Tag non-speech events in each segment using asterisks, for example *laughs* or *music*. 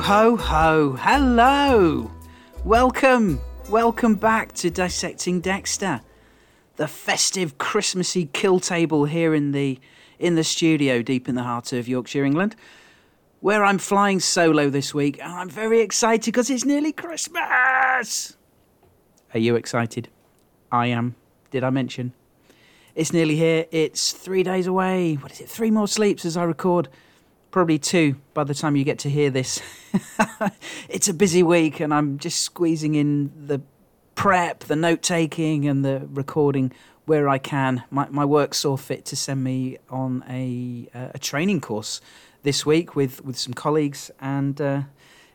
Ho, ho. Hello. Welcome. Welcome back to Dissecting Dexter. The festive Christmassy kill table here in the in the studio deep in the heart of Yorkshire, England, where I'm flying solo this week and I'm very excited because it's nearly Christmas. Are you excited? I am. Did I mention? It's nearly here. It's three days away. What is it? Three more sleeps as I record probably two by the time you get to hear this. *laughs* it's a busy week, and I'm just squeezing in the prep, the note taking, and the recording where I can. My, my work saw fit to send me on a, uh, a training course this week with, with some colleagues, and uh,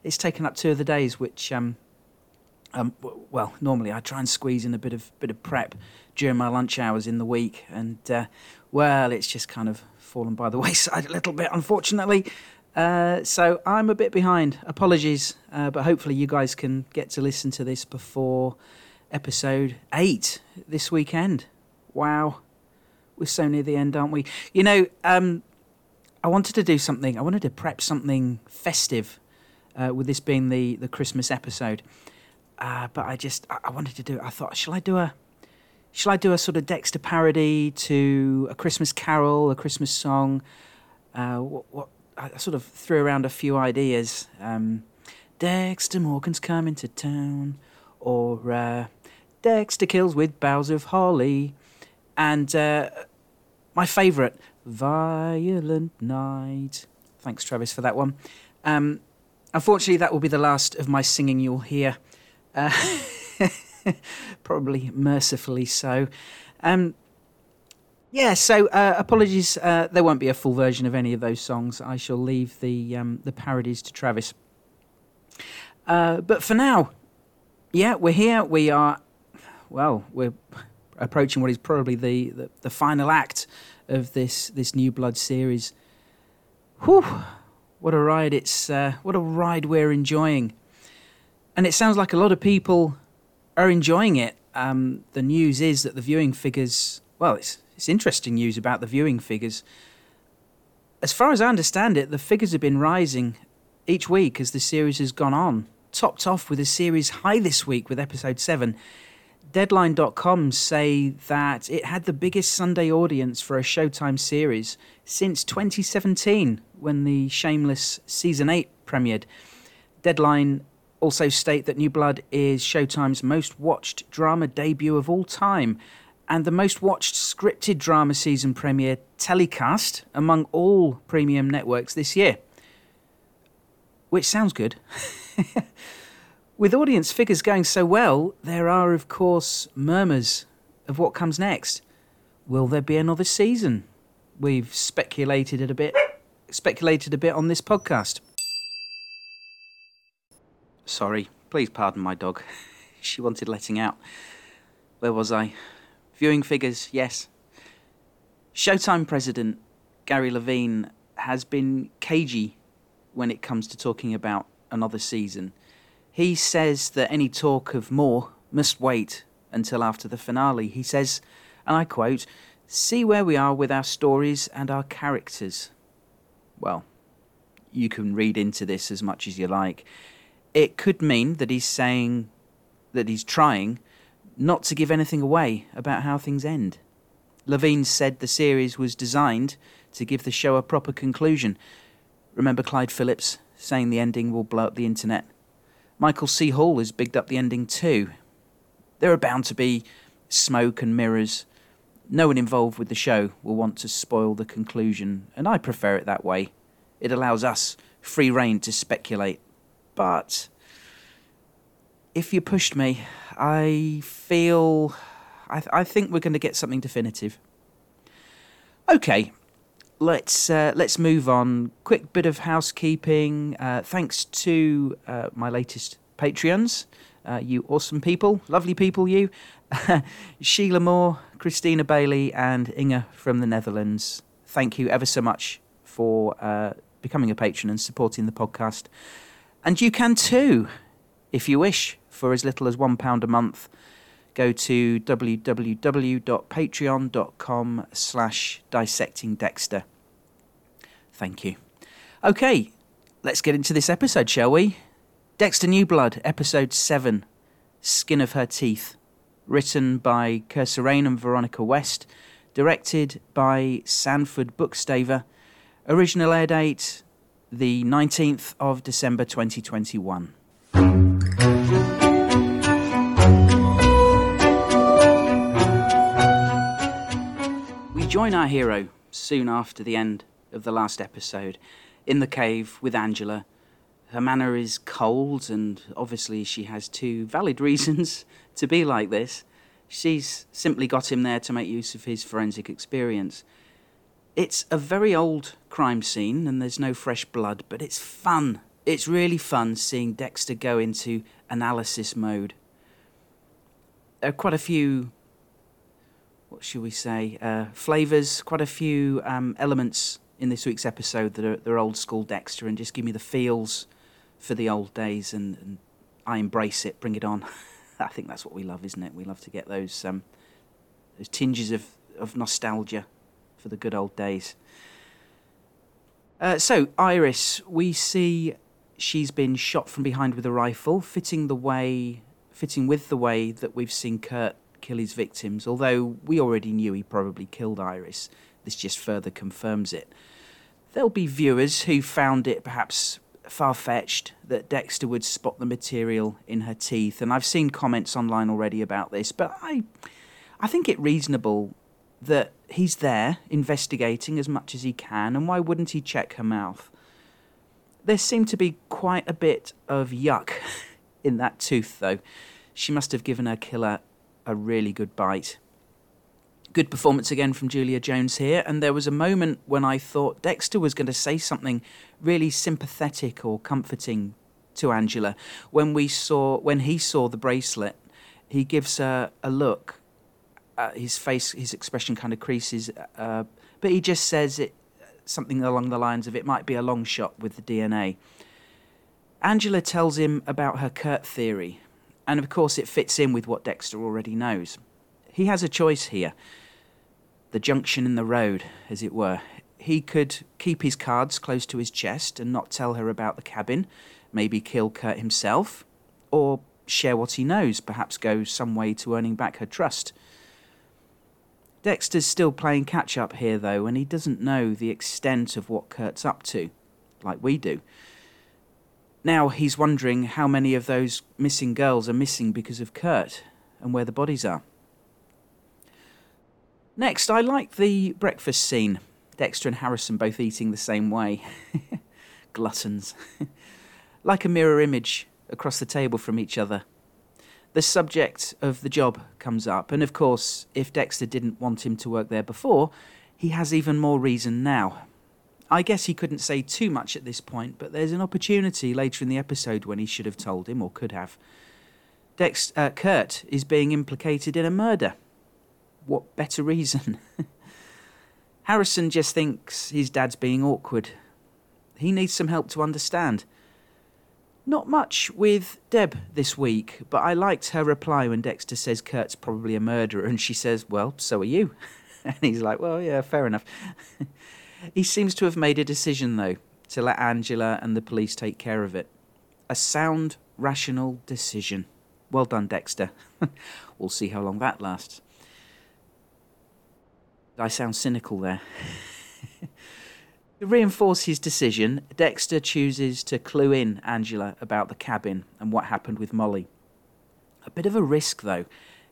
it's taken up two of the days, which. Um, um, well, normally I try and squeeze in a bit of bit of prep during my lunch hours in the week, and uh, well, it's just kind of fallen by the *laughs* wayside a little bit, unfortunately. Uh, so I'm a bit behind. Apologies, uh, but hopefully you guys can get to listen to this before episode eight this weekend. Wow, we're so near the end, aren't we? You know, um, I wanted to do something. I wanted to prep something festive uh, with this being the the Christmas episode, uh, but I just I wanted to do. it. I thought, shall I do a shall I do a sort of Dexter parody to a Christmas carol, a Christmas song? Uh, what, what I sort of threw around a few ideas. Um, Dexter Morgan's coming to town, or uh, Dexter kills with boughs of holly, and uh, my favourite, Violent Night. Thanks, Travis, for that one. Um, unfortunately, that will be the last of my singing you'll hear. *laughs* *laughs* Probably mercifully so. Um, yeah, so uh, apologies. Uh, there won't be a full version of any of those songs. I shall leave the um, the parodies to Travis. Uh, but for now, yeah, we're here. We are, well, we're approaching what is probably the, the, the final act of this this New Blood series. Whew, what a ride! It's uh, what a ride we're enjoying, and it sounds like a lot of people are enjoying it. Um, the news is that the viewing figures, well, it's, it's interesting news about the viewing figures. As far as I understand it, the figures have been rising each week as the series has gone on, topped off with a series high this week with episode 7. Deadline.com say that it had the biggest Sunday audience for a Showtime series since 2017 when the Shameless Season 8 premiered. Deadline also state that New Blood is Showtime's most watched drama debut of all time and the most watched scripted drama season premiere telecast among all premium networks this year. Which sounds good. *laughs* With audience figures going so well, there are, of course, murmurs of what comes next. Will there be another season? We've speculated it a bit, speculated a bit on this podcast. Sorry, please pardon my dog. *laughs* she wanted letting out. Where was I? Viewing figures, yes. Showtime president Gary Levine has been cagey when it comes to talking about another season. He says that any talk of more must wait until after the finale. He says, and I quote, see where we are with our stories and our characters. Well, you can read into this as much as you like it could mean that he's saying that he's trying not to give anything away about how things end. Levine said the series was designed to give the show a proper conclusion. Remember Clyde Phillips saying the ending will blow up the internet? Michael C. Hall has bigged up the ending too. There are bound to be smoke and mirrors. No one involved with the show will want to spoil the conclusion, and I prefer it that way. It allows us free rein to speculate but if you pushed me, I feel. I, th- I think we're going to get something definitive. Okay, let's uh, let's move on. Quick bit of housekeeping. Uh, thanks to uh, my latest Patreons, uh, you awesome people, lovely people, you, *laughs* Sheila Moore, Christina Bailey, and Inga from the Netherlands. Thank you ever so much for uh, becoming a patron and supporting the podcast. And you can too, if you wish, for as little as £1 a month. Go to www.patreon.com slash dissectingdexter. Thank you. Okay, let's get into this episode, shall we? Dexter New Blood, episode 7 Skin of Her Teeth. Written by Cursor and Veronica West. Directed by Sanford Bookstaver. Original air date the 19th of December 2021. We join our hero soon after the end of the last episode in the cave with Angela. Her manner is cold, and obviously, she has two valid *laughs* reasons to be like this. She's simply got him there to make use of his forensic experience. It's a very old crime scene, and there's no fresh blood, but it's fun. It's really fun seeing Dexter go into analysis mode. There are quite a few what should we say, uh, flavours, quite a few um, elements in this week's episode that are, that are old school Dexter and just give me the feels for the old days and, and I embrace it, bring it on. *laughs* I think that's what we love, isn't it? We love to get those um, those tinges of, of nostalgia for the good old days. Uh, so, Iris, we see she's been shot from behind with a rifle, fitting the way, fitting with the way that we've seen Kurt kill his victims, although we already knew he probably killed Iris. This just further confirms it. There'll be viewers who found it perhaps far fetched that Dexter would spot the material in her teeth, and I've seen comments online already about this, but I, I think it reasonable that he's there investigating as much as he can, and why wouldn't he check her mouth? There seemed to be quite a bit of yuck *laughs* in that tooth, though. She must have given her killer a really good bite. Good performance again from Julia Jones here, and there was a moment when I thought Dexter was going to say something really sympathetic or comforting to Angela. When we saw, when he saw the bracelet, he gives her a look. Uh, his face, his expression kind of creases, uh, but he just says it something along the lines of it might be a long shot with the DNA. Angela tells him about her Kurt theory, and of course, it fits in with what Dexter already knows. He has a choice here the junction in the road, as it were. He could keep his cards close to his chest and not tell her about the cabin, maybe kill Kurt himself, or share what he knows, perhaps go some way to earning back her trust. Dexter's still playing catch up here, though, and he doesn't know the extent of what Kurt's up to, like we do. Now he's wondering how many of those missing girls are missing because of Kurt and where the bodies are. Next, I like the breakfast scene. Dexter and Harrison both eating the same way. *laughs* Gluttons. *laughs* like a mirror image across the table from each other. The subject of the job comes up, and of course, if Dexter didn't want him to work there before, he has even more reason now. I guess he couldn't say too much at this point, but there's an opportunity later in the episode when he should have told him or could have. Dex, uh, Kurt is being implicated in a murder. What better reason? *laughs* Harrison just thinks his dad's being awkward. He needs some help to understand. Not much with Deb this week, but I liked her reply when Dexter says Kurt's probably a murderer, and she says, Well, so are you. *laughs* and he's like, Well, yeah, fair enough. *laughs* He seems to have made a decision, though, to let Angela and the police take care of it. A sound, rational decision. Well done, Dexter. *laughs* we'll see how long that lasts. I sound cynical there. To reinforce his decision, Dexter chooses to clue in Angela about the cabin and what happened with Molly. A bit of a risk, though,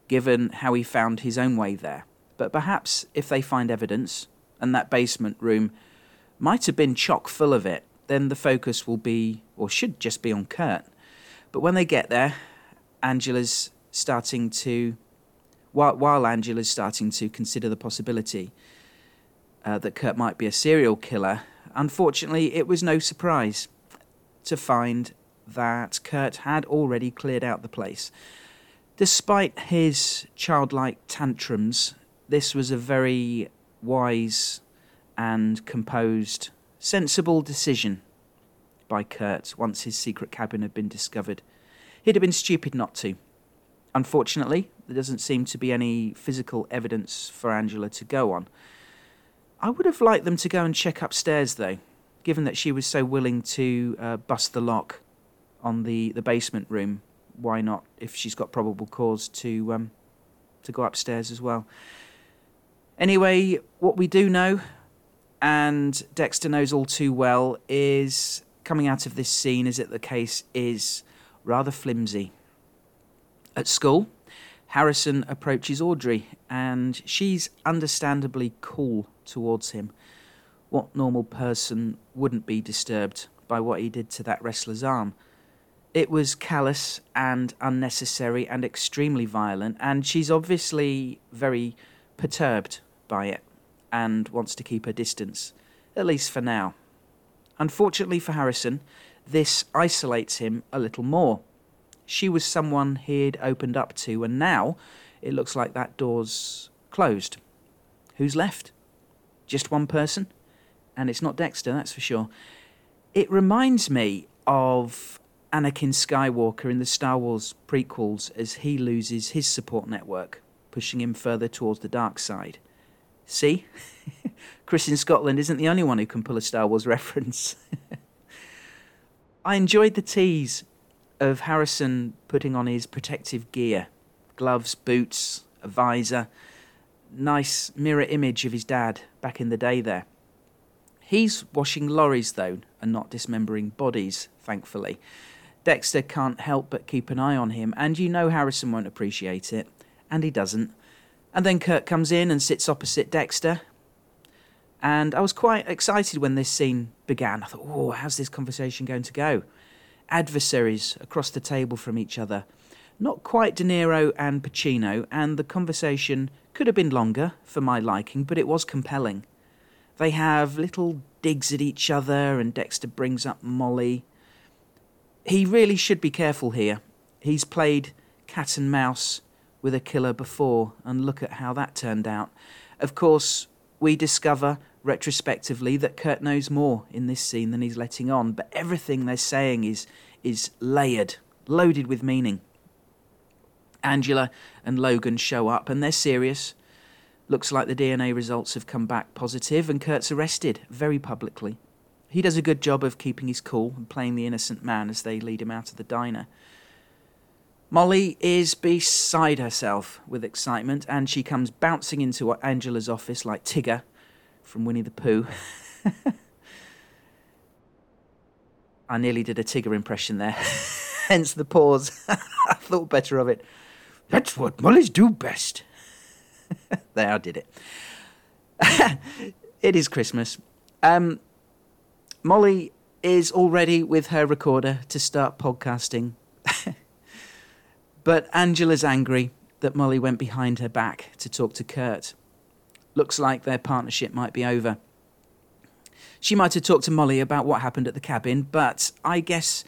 given how he found his own way there. But perhaps if they find evidence, and that basement room might have been chock full of it, then the focus will be, or should just be on Kurt. But when they get there, Angela's starting to, while, while Angela's starting to consider the possibility uh, that Kurt might be a serial killer, unfortunately, it was no surprise to find that Kurt had already cleared out the place. Despite his childlike tantrums, this was a very wise and composed, sensible decision by Kurt once his secret cabin had been discovered. He'd have been stupid not to. Unfortunately, there doesn't seem to be any physical evidence for Angela to go on. I would have liked them to go and check upstairs, though. given that she was so willing to uh, bust the lock on the, the basement room, why not, if she's got probable cause, to, um, to go upstairs as well? Anyway, what we do know, and Dexter knows all too well, is coming out of this scene is that the case is rather flimsy. At school, Harrison approaches Audrey, and she's understandably cool towards him. What normal person wouldn't be disturbed by what he did to that wrestler's arm? It was callous and unnecessary and extremely violent, and she's obviously very perturbed by it and wants to keep her distance, at least for now. Unfortunately for Harrison, this isolates him a little more. She was someone he'd opened up to, and now it looks like that door's closed. Who's left? Just one person? And it's not Dexter, that's for sure. It reminds me of Anakin Skywalker in the Star Wars prequels as he loses his support network, pushing him further towards the dark side. See? *laughs* Chris in Scotland isn't the only one who can pull a Star Wars *laughs* reference. I enjoyed the tease of Harrison putting on his protective gear gloves, boots, a visor. Nice mirror image of his dad back in the day there. He's washing lorries, though, and not dismembering bodies, thankfully. Dexter can't help but keep an eye on him, and you know Harrison won't appreciate it, and he doesn't. And then Kurt comes in and sits opposite Dexter. And I was quite excited when this scene began. I thought, oh, how's this conversation going to go? Adversaries across the table from each other. Not quite De Niro and Pacino, and the conversation could have been longer for my liking, but it was compelling. They have little digs at each other, and Dexter brings up Molly. He really should be careful here. He's played cat and mouse with a killer before, and look at how that turned out. Of course, we discover retrospectively that Kurt knows more in this scene than he's letting on, but everything they're saying is is layered, loaded with meaning. Angela and Logan show up and they're serious. Looks like the DNA results have come back positive and Kurt's arrested very publicly. He does a good job of keeping his cool and playing the innocent man as they lead him out of the diner. Molly is beside herself with excitement and she comes bouncing into Angela's office like Tigger from Winnie the Pooh. I nearly did a Tigger impression there, *laughs* hence the pause. *laughs* I thought better of it. That's what Molly's do best. *laughs* there, I did it. it is Christmas. Um, Molly is all ready with her recorder to start podcasting. but Angela's angry that Molly went behind her back to talk to Kurt. Looks like their partnership might be over. She might have talked to Molly about what happened at the cabin, but I guess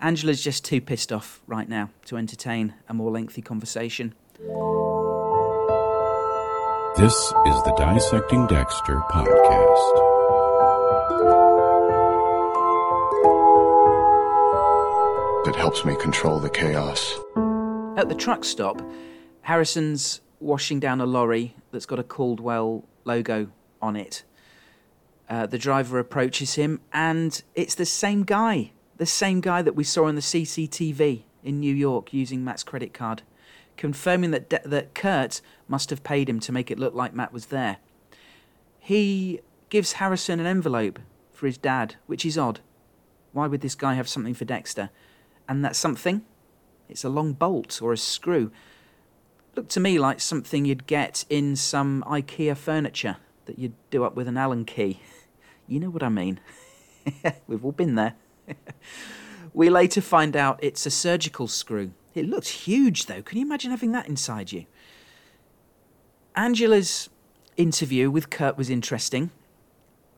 Angela's just too pissed off right now to entertain a more lengthy conversation. This is the Dissecting Dexter podcast. It helps me control the chaos. At the truck stop, Harrison's washing down a lorry that's got a Caldwell logo on it. Uh, the driver approaches him, and it's the same guy, the same guy that we saw on the CCTV in New York using Matt's credit card, confirming that de- that Kurt must have paid him to make it look like Matt was there. He gives Harrison an envelope for his dad, which is odd. Why would this guy have something for Dexter? And that something? It's a long bolt or a screw looked to me like something you'd get in some IKEA furniture that you'd do up with an Allen key. *laughs* You know what I mean. *laughs* We've all been there. *laughs* we later find out it's a surgical screw. It looks huge, though. Can you imagine having that inside you? Angela's interview with Kurt was interesting,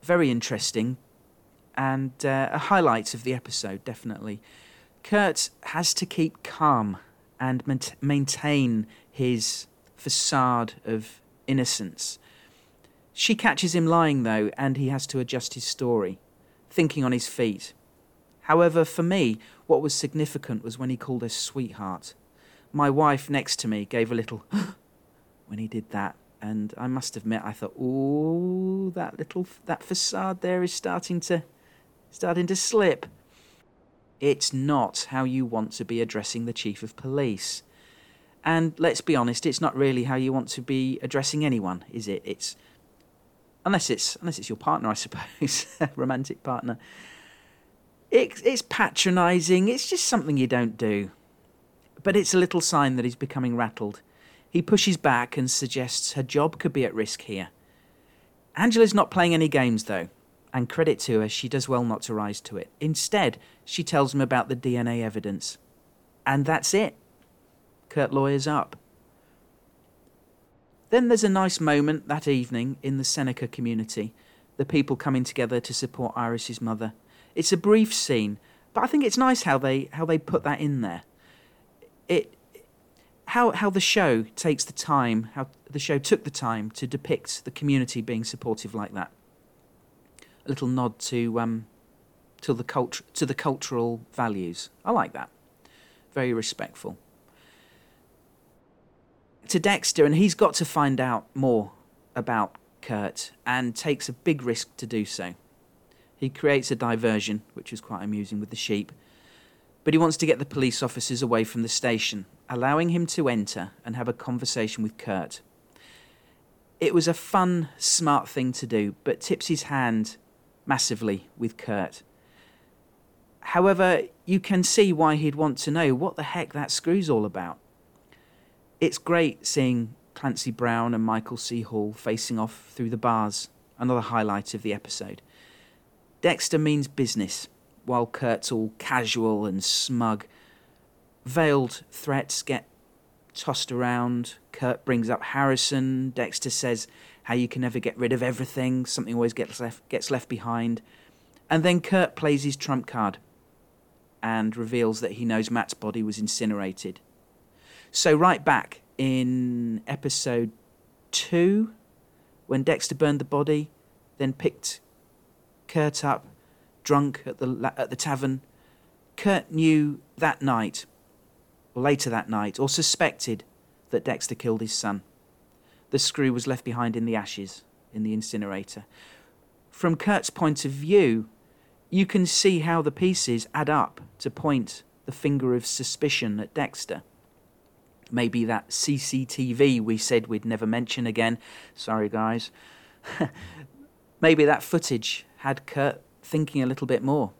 very interesting, and uh, a highlight of the episode, definitely. Kurt has to keep calm and maintain his facade of innocence. She catches him lying, though, and he has to adjust his story, thinking on his feet. However, for me, what was significant was when he called her sweetheart. My wife next to me gave a little *gasps* when he did that, and I must admit, I thought, "Oh, that little that facade there is starting to starting to slip. It's not how you want to be addressing the chief of police. And let's be honest, it's not really how you want to be addressing anyone, is it? It's unless it's unless it's your partner, I suppose, *laughs* romantic partner. It, it's patronising. It's just something you don't do. But it's a little sign that he's becoming rattled. He pushes back and suggests her job could be at risk here. Angela's not playing any games, though, and credit to her, she does well not to rise to it. Instead, she tells him about the DNA evidence. And that's it. Kurt lawyers up. Then there's a nice moment that evening in the Seneca community, the people coming together to support Iris's mother. It's a brief scene, but I think it's nice how they how they put that in there. It how how the show takes the time, how the show took the time to depict the community being supportive like that. A little nod to um to the cult to the cultural values. I like that. Very respectful to Dexter, and he's got to find out more about Kurt and takes a big risk to do so. He creates a diversion, which is quite amusing with the sheep, but he wants to get the police officers away from the station, allowing him to enter and have a conversation with Kurt. It was a fun, smart thing to do, but tips his hand massively with Kurt. However, you can see why he'd want to know what the heck that screw's all about it's great seeing Clancy Brown and Michael C. Hall facing off through the bars, another highlight of the episode. Dexter means business, while Kurt's all casual and smug. Veiled threats get tossed around. Kurt brings up Harrison. Dexter says how you can never get rid of everything, something always gets left, gets left behind. And then Kurt plays his trump card and reveals that he knows Matt's body was incinerated. So, right back in episode two, when Dexter burned the body, then picked Kurt up, drunk at the, at the tavern, Kurt knew that night, or later that night, or suspected that Dexter killed his son. The screw was left behind in the ashes in the incinerator. From Kurt's point of view, you can see how the pieces add up to point the finger of suspicion at Dexter. Maybe that CCTV we said we'd never mention again. Sorry, guys. *laughs* Maybe that footage had Kurt thinking a little bit more.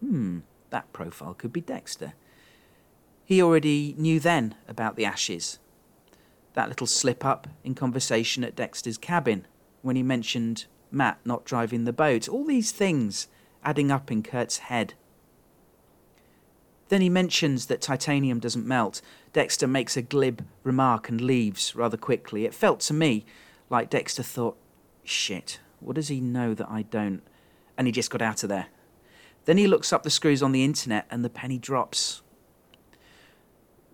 Hmm, that profile could be Dexter. He already knew then about the ashes. That little slip up in conversation at Dexter's cabin when he mentioned Matt not driving the boat. All these things adding up in Kurt's head. Then he mentions that titanium doesn't melt. Dexter makes a glib remark and leaves rather quickly. It felt to me like Dexter thought, shit, what does he know that I don't? And he just got out of there. Then he looks up the screws on the internet and the penny drops.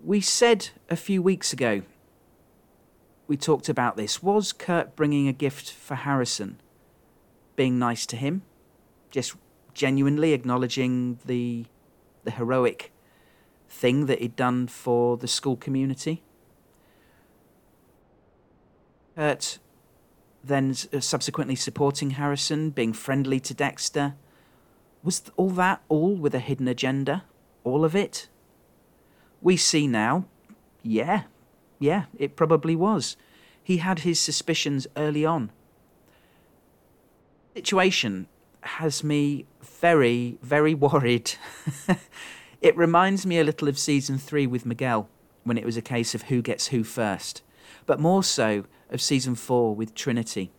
We said a few weeks ago, we talked about this. Was Kurt bringing a gift for Harrison? Being nice to him? Just genuinely acknowledging the the heroic thing that he'd done for the school community. Kurt then uh, subsequently supporting Harrison, being friendly to Dexter. Was all that all with a hidden agenda? All of it? We see now, yeah, yeah, it probably was. He had his suspicions early on. Situation has me very, very *laughs* worried. It reminds me a little of season three with Miguel, when it was a case of who gets who first, but more so of season four with Trinity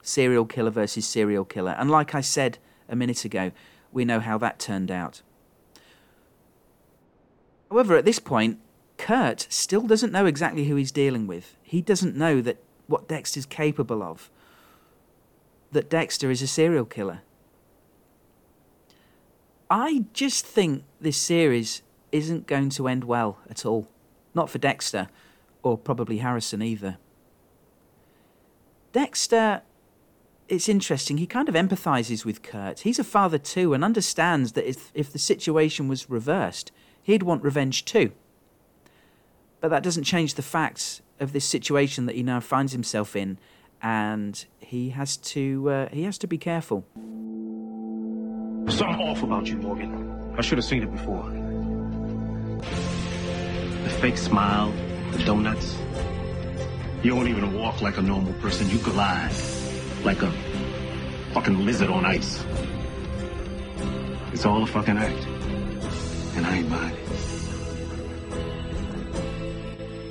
serial killer versus serial killer. And like I said a minute ago, we know how that turned out. However, at this point, Kurt still doesn't know exactly who he's dealing with. He doesn't know that what Dexter's capable of. That Dexter is a serial killer. I just think this series isn't going to end well at all. Not for Dexter, or probably Harrison either. Dexter, it's interesting, he kind of empathizes with Kurt. He's a father too and understands that if, if the situation was reversed, he'd want revenge too. But that doesn't change the facts of this situation that he now finds himself in, and he has to uh, he has to be careful. Something off about you, Morgan. I should have seen it before. The fake smile, the donuts. You don't even walk like a normal person. You glide like a fucking lizard on ice. It's all a fucking act. And I ain't buying it.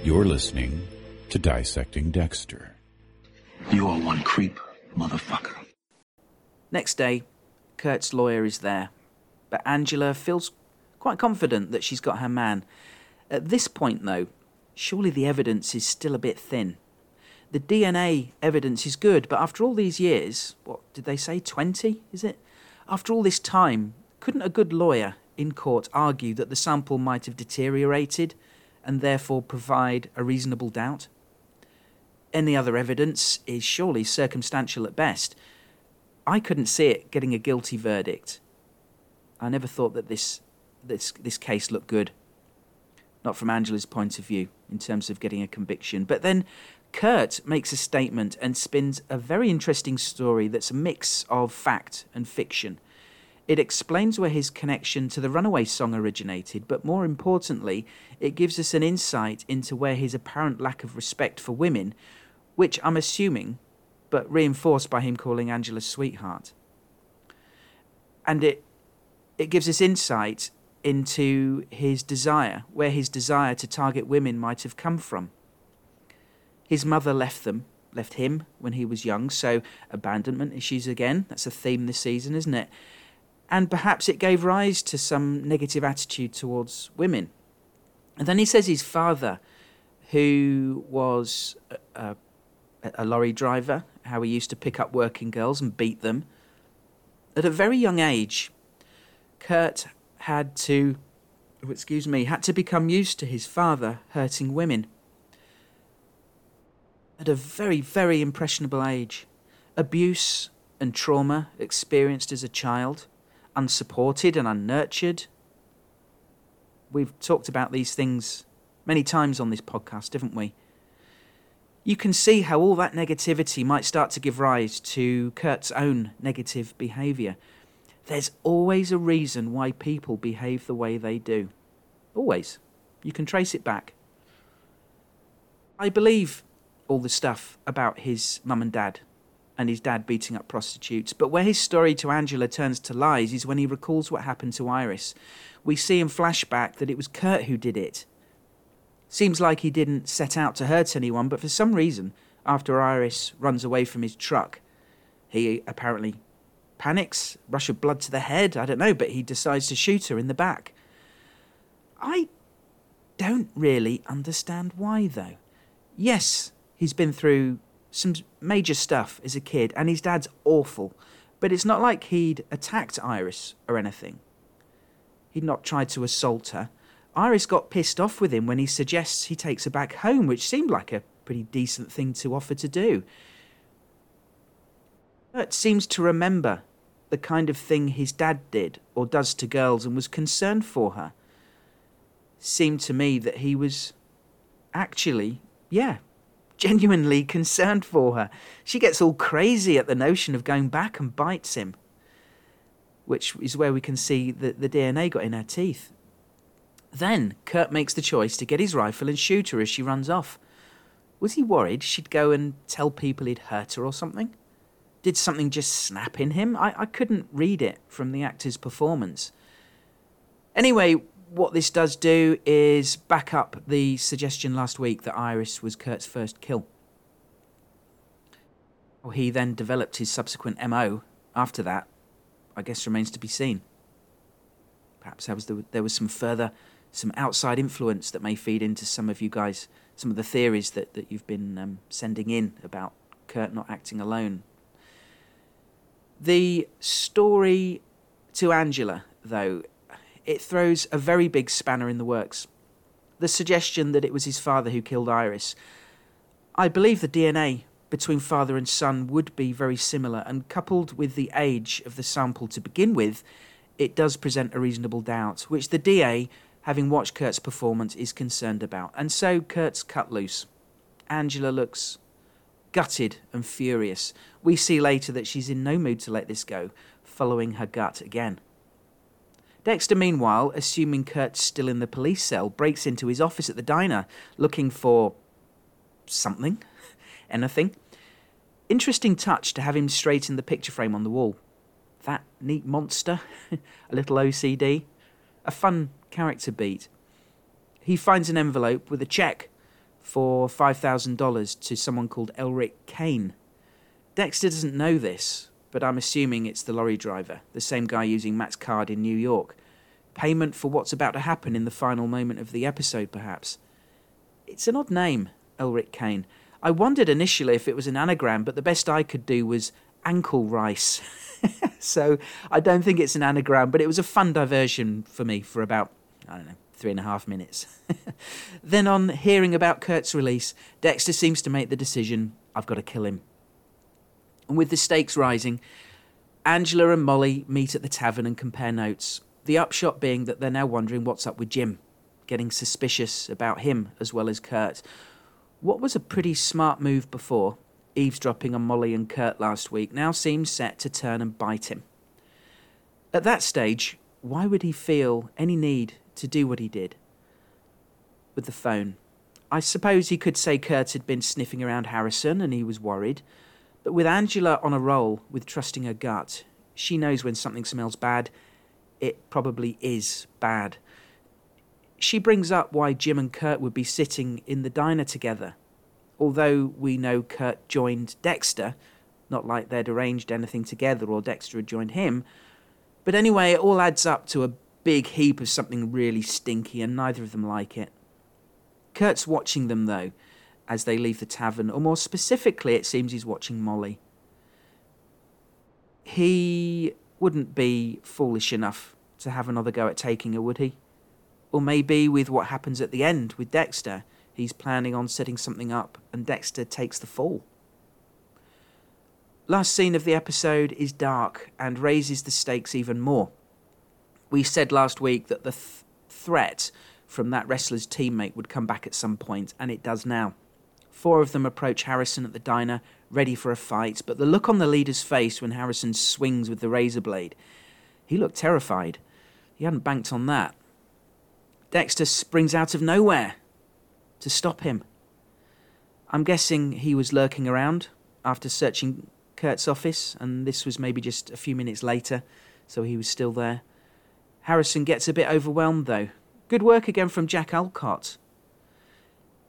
You're listening to Dissecting Dexter. You are one creep, motherfucker. Next day, Kurt's lawyer is there, but Angela feels quite confident that she's got her man. At this point, though, surely the evidence is still a bit thin. The DNA evidence is good, but after all these years, what did they say, 20, is it? After all this time, couldn't a good lawyer in court argue that the sample might have deteriorated and therefore provide a reasonable doubt? Any other evidence is surely circumstantial at best. I couldn't see it getting a guilty verdict. I never thought that this this this case looked good. Not from Angela's point of view in terms of getting a conviction. But then Kurt makes a statement and spins a very interesting story that's a mix of fact and fiction. It explains where his connection to the Runaway song originated, but more importantly, it gives us an insight into where his apparent lack of respect for women, which I'm assuming, but reinforced by him calling Angela's sweetheart. And it it gives us insight into his desire, where his desire to target women might have come from. His mother left them, left him when he was young, so abandonment issues again. That's a theme this season, isn't it? And perhaps it gave rise to some negative attitude towards women. And then he says his father, who was a, a, a lorry driver, how he used to pick up working girls and beat them. At a very young age, Kurt had to, oh, excuse me, had to become used to his father hurting women at a very, very impressionable age. Abuse and trauma experienced as a child, unsupported and unnurtured. We've talked about these things many times on this podcast, haven't we? You can see how all that negativity might start to give rise to Kurt's own negative behaviour. There's always a reason why people behave the way they do. Always. You can trace it back. I believe all the stuff about his mum and dad and his dad beating up prostitutes. But where his story to Angela turns to lies is when he recalls what happened to Iris. We see in flashback that it was Kurt who did it. Seems like he didn't set out to hurt anyone, but for some reason, after Iris runs away from his truck, he apparently panics, rush of blood to the head, I don't know, but he decides to shoot her in the back. I don't really understand why, though. Yes, he's been through some major stuff as a kid, and his dad's awful. But it's not like he'd attacked Iris or anything. He'd not tried to assault her. Iris got pissed off with him when he suggests he takes her back home, which seemed like a pretty decent thing to offer to do. Kurt seems to remember the kind of thing his dad did or does to girls and was concerned for her. Seemed to me that he was actually, yeah, genuinely concerned for her. She gets all crazy at the notion of going back and bites him, which is where we can see that the DNA got in her teeth. Then Kurt makes the choice to get his rifle and shoot her as she runs off. Was he worried she'd go and tell people he'd hurt her or something? Did something just snap in him? I, I couldn't read it from the actor's performance. Anyway, what this does do is back up the suggestion last week that Iris was Kurt's first kill. He then developed his subsequent MO after that, I guess remains to be seen. Perhaps there was, the, there was some further, some outside influence that may feed into some of you guys, some of the theories that, that you've been um, sending in about Kurt not acting alone. The story to Angela, though, it throws a very big spanner in the works. The suggestion that it was his father who killed Iris. I believe the DNA between father and son would be very similar, and coupled with the age of the sample to begin with, it does present a reasonable doubt, which the DA, having watched Kurt's performance, is concerned about. And so Kurt's cut loose. Angela looks gutted and furious. We see later that she's in no mood to let this go, following her gut again. Dexter, meanwhile, assuming Kurt's still in the police cell, breaks into his office at the diner looking for something, *laughs* anything. Interesting touch to have him straighten the picture frame on the wall. That neat monster, *laughs* a little OCD, a fun character beat. He finds an envelope with a check for $5,000 to someone called Elric Kane. Dexter doesn't know this, but I'm assuming it's the lorry driver, the same guy using Matt's card in New York. Payment for what's about to happen in the final moment of the episode, perhaps. It's an odd name, Elric Kane. I wondered initially if it was an anagram, but the best I could do was ankle rice. *laughs* so I don't think it's an anagram, but it was a fun diversion for me for about, I don't know, three and a half minutes. *laughs* then, on hearing about Kurt's release, Dexter seems to make the decision I've got to kill him. And with the stakes rising, Angela and Molly meet at the tavern and compare notes. The upshot being that they're now wondering what's up with Jim, getting suspicious about him as well as Kurt. What was a pretty smart move before, eavesdropping on Molly and Kurt last week, now seems set to turn and bite him. At that stage, why would he feel any need to do what he did? With the phone. I suppose he could say Kurt had been sniffing around Harrison and he was worried. But with Angela on a roll with trusting her gut, she knows when something smells bad, it probably is bad she brings up why Jim and Kurt would be sitting in the diner together. Although we know Kurt joined Dexter, not like they'd arranged anything together or Dexter had joined him. But anyway, it all adds up to a big heap of something really stinky, and neither of them like it. Kurt's watching them, though, as they leave the tavern, or more specifically, it seems he's watching Molly. He wouldn't be foolish enough to have another go at taking her, would he? Or maybe with what happens at the end with Dexter, he's planning on setting something up and Dexter takes the fall. Last scene of the episode is dark and raises the stakes even more. We said last week that the th- threat from that wrestler's teammate would come back at some point, and it does now. Four of them approach Harrison at the diner, ready for a fight, but the look on the leader's face when Harrison swings with the razor blade, he looked terrified. He hadn't banked on that. Dexter springs out of nowhere to stop him. I'm guessing he was lurking around after searching Kurt's office, and this was maybe just a few minutes later, so he was still there. Harrison gets a bit overwhelmed, though. Good work again from Jack Alcott.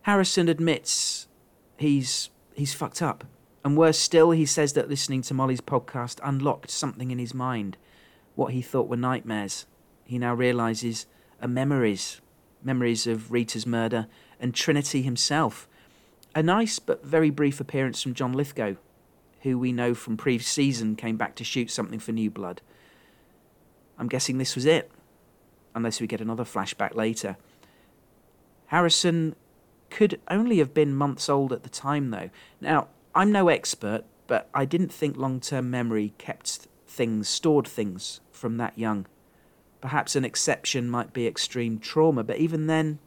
Harrison admits he's he's fucked up. And worse still, he says that listening to Molly's podcast unlocked something in his mind. What he thought were nightmares. He now realizes are memories, memories of Rita's murder and Trinity himself. A nice but very brief appearance from John Lithgow, who we know from previous season came back to shoot something for New Blood. I'm guessing this was it, unless we get another flashback later. Harrison could only have been months old at the time, though. Now, I'm no expert, but I didn't think long term memory kept things, stored things from that young. Perhaps an exception might be extreme trauma, but even then,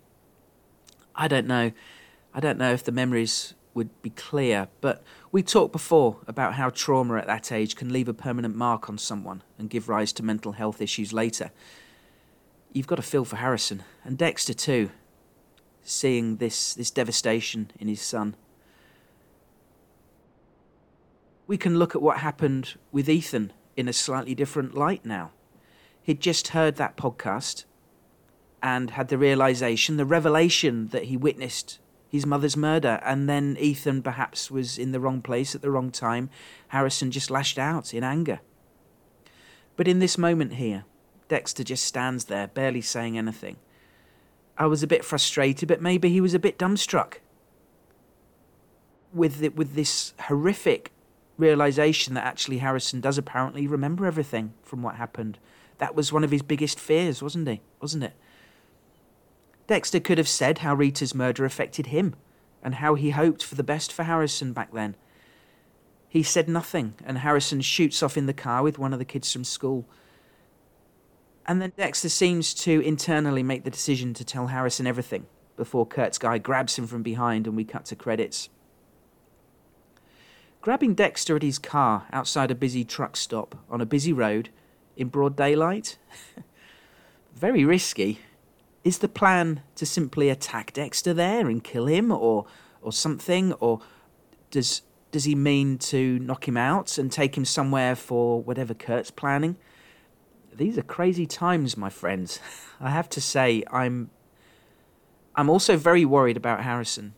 I don't know. I don't know if the memories would be clear, but we talked before about how trauma at that age can leave a permanent mark on someone and give rise to mental health issues later. You've got to feel for Harrison and Dexter too, seeing this, this devastation in his son. We can look at what happened with Ethan in a slightly different light now he'd just heard that podcast and had the realization, the revelation that he witnessed his mother's murder. And then Ethan perhaps was in the wrong place at the wrong time. Harrison just lashed out in anger. But in this moment here, Dexter just stands there, barely saying anything. I was a bit frustrated, but maybe he was a bit dumbstruck with the, with this horrific realization that actually Harrison does apparently remember everything from what happened that was one of his biggest fears, wasn't he? Wasn't it? Dexter could have said how Rita's murder affected him and how he hoped for the best for Harrison back then. He said nothing, and Harrison shoots off in the car with one of the kids from school. And then Dexter seems to internally make the decision to tell Harrison everything before Kurt's guy grabs him from behind and we cut to credits. Grabbing Dexter at his car outside a busy truck stop on a busy road in broad daylight. *laughs* very risky. Is the plan to simply attack Dexter there and kill him, or or something, or does does he mean to knock him out and take him somewhere for whatever Kurt's planning? These are crazy times, my friends. *laughs* I have to say, I'm I'm also very worried about Harrison.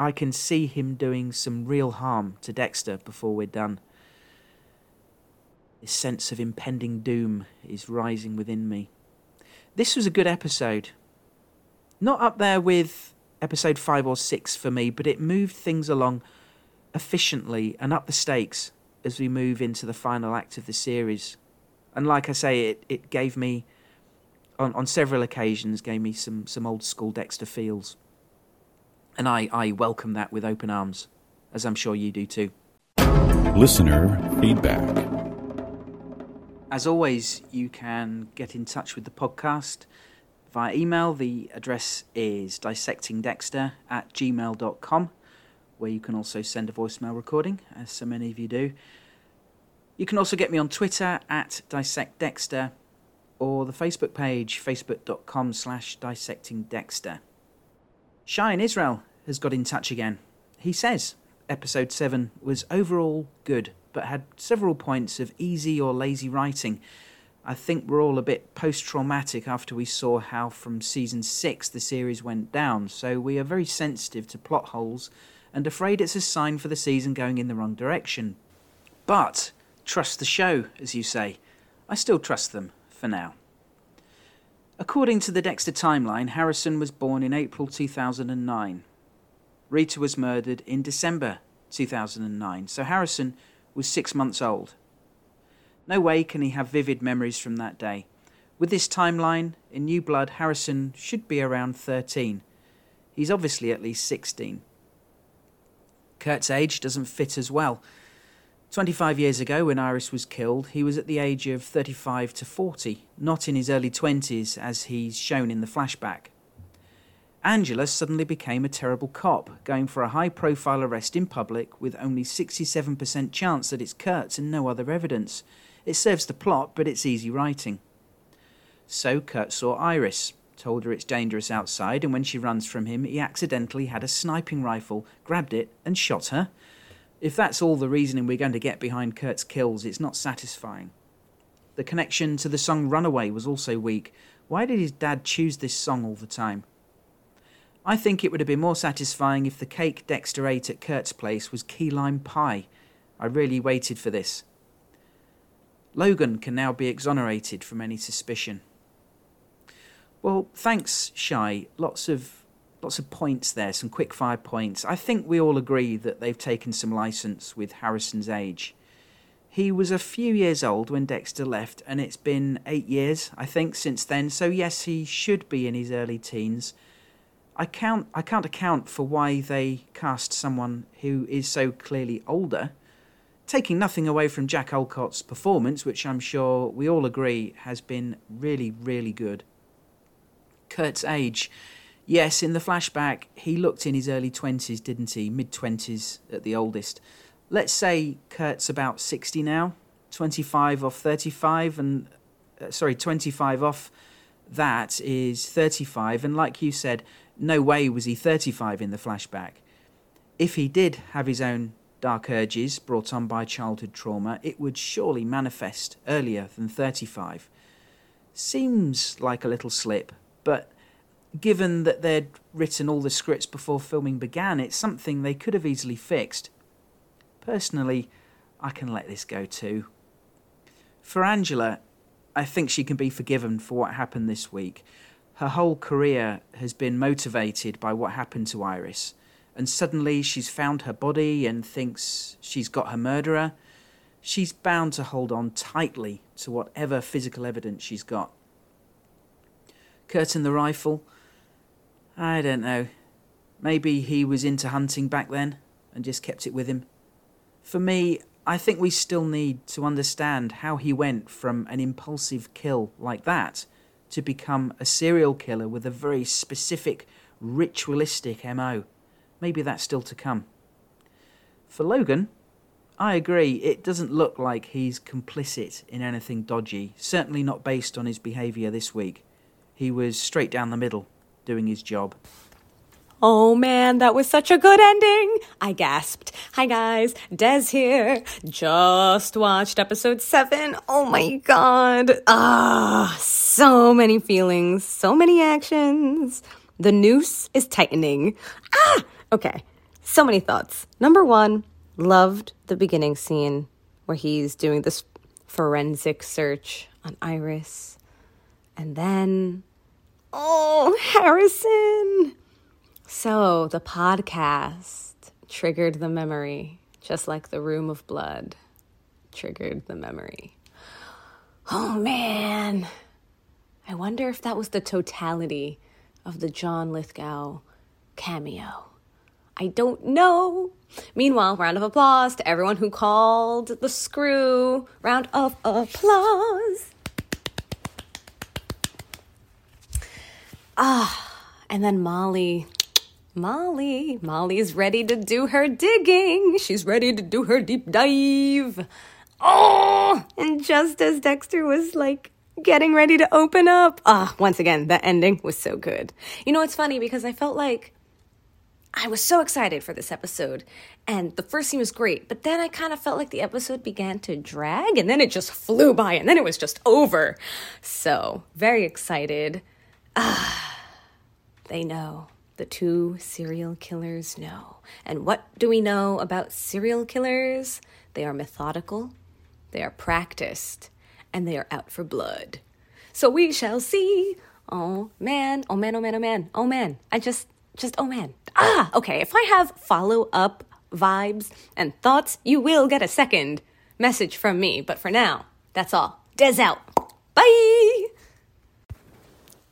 I can see him doing some real harm to Dexter before we're done. This sense of impending doom is rising within me. This was a good episode. Not up there with episode 5 or 6 for me, but it moved things along efficiently and up the stakes as we move into the final act of the series. And like I say, it, it gave me, on, on several occasions, gave me some, some old school Dexter feels. And I, I welcome that with open arms, as I'm sure you do too. Listener feedback. As always, you can get in touch with the podcast via email. The address is dissectingdexter at gmail.com, where you can also send a voicemail recording, as so many of you do. You can also get me on Twitter at dissectdexter or the Facebook page, facebook.com slash dissectingdexter. Shai Israel has got in touch again. He says episode 7 was overall good, but had several points of easy or lazy writing. I think we're all a bit post traumatic after we saw how from season 6 the series went down, so we are very sensitive to plot holes and afraid it's a sign for the season going in the wrong direction. But trust the show, as you say. I still trust them, for now. According to the Dexter timeline, Harrison was born in April 2009. Rita was murdered in December 2009, so Harrison was six months old. No way can he have vivid memories from that day. With this timeline, in New Blood, Harrison should be around 13. He's obviously at least 16. Kurt's age doesn't fit as well. 25 years ago, when Iris was killed, he was at the age of 35 to 40, not in his early 20s as he's shown in the flashback. Angela suddenly became a terrible cop, going for a high profile arrest in public with only 67% chance that it's Kurt's and no other evidence. It serves the plot, but it's easy writing. So Kurt saw Iris, told her it's dangerous outside, and when she runs from him, he accidentally had a sniping rifle, grabbed it, and shot her. If that's all the reasoning we're going to get behind Kurt's kills, it's not satisfying. The connection to the song Runaway was also weak. Why did his dad choose this song all the time? I think it would have been more satisfying if the cake Dexter ate at Kurt's place was key lime pie. I really waited for this. Logan can now be exonerated from any suspicion. Well, thanks, Shai. Lots of lots of points there, some quick fire points. I think we all agree that they've taken some license with Harrison's age. He was a few years old when Dexter left, and it's been eight years, I think, since then. So yes, he should be in his early teens. I can't I can't account for why they cast someone who is so clearly older. Taking nothing away from Jack Alcott's performance, which I'm sure we all agree has been really, really good. Kurt's age. Yes, in the flashback, he looked in his early 20s, didn't he? Mid 20s at the oldest. Let's say Kurt's about 60 now, 25 off 35, and uh, sorry, 25 off that is 35. And like you said, no way was he 35 in the flashback. If he did have his own dark urges brought on by childhood trauma, it would surely manifest earlier than 35. Seems like a little slip, but given that they'd written all the scripts before filming began, it's something they could have easily fixed. Personally, I can let this go too. For Angela, I think she can be forgiven for what happened this week. Her whole career has been motivated by what happened to Iris, and suddenly she's found her body and thinks she's got her murderer. She's bound to hold on tightly to whatever physical evidence she's got. Curtin the rifle, I don't know. Maybe he was into hunting back then and just kept it with him. For me, I think we still need to understand how he went from an impulsive kill like that to become a serial killer with a very specific, ritualistic MO. Maybe that's still to come. For Logan, I agree, it doesn't look like he's complicit in anything dodgy, certainly not based on his behaviour this week. He was straight down the middle, doing his job. Oh man, that was such a good ending! I gasped. Hi guys, Des here. Just watched episode 7. Oh my god. Ah, so many feelings, so many actions. The noose is tightening. Ah! Okay, so many thoughts. Number one, loved the beginning scene where he's doing this forensic search on Iris. And then, oh, Harrison! So the podcast triggered the memory, just like the room of blood triggered the memory. Oh man, I wonder if that was the totality of the John Lithgow cameo. I don't know. Meanwhile, round of applause to everyone who called the screw. Round of applause. Ah, and then Molly Molly. Molly's ready to do her digging. She's ready to do her deep dive. Oh, and just as Dexter was like getting ready to open up, ah, once again, the ending was so good. You know, it's funny because I felt like I was so excited for this episode, and the first scene was great, but then I kind of felt like the episode began to drag, and then it just flew by, and then it was just over. So, very excited. Ah, they know the two serial killers know. And what do we know about serial killers? They are methodical, they are practiced, and they are out for blood. So we shall see. Oh man, oh man, oh man, oh man, oh man. I just, just, oh man. Ah, okay, if I have follow up vibes and thoughts, you will get a second message from me. But for now, that's all. Des out. Bye!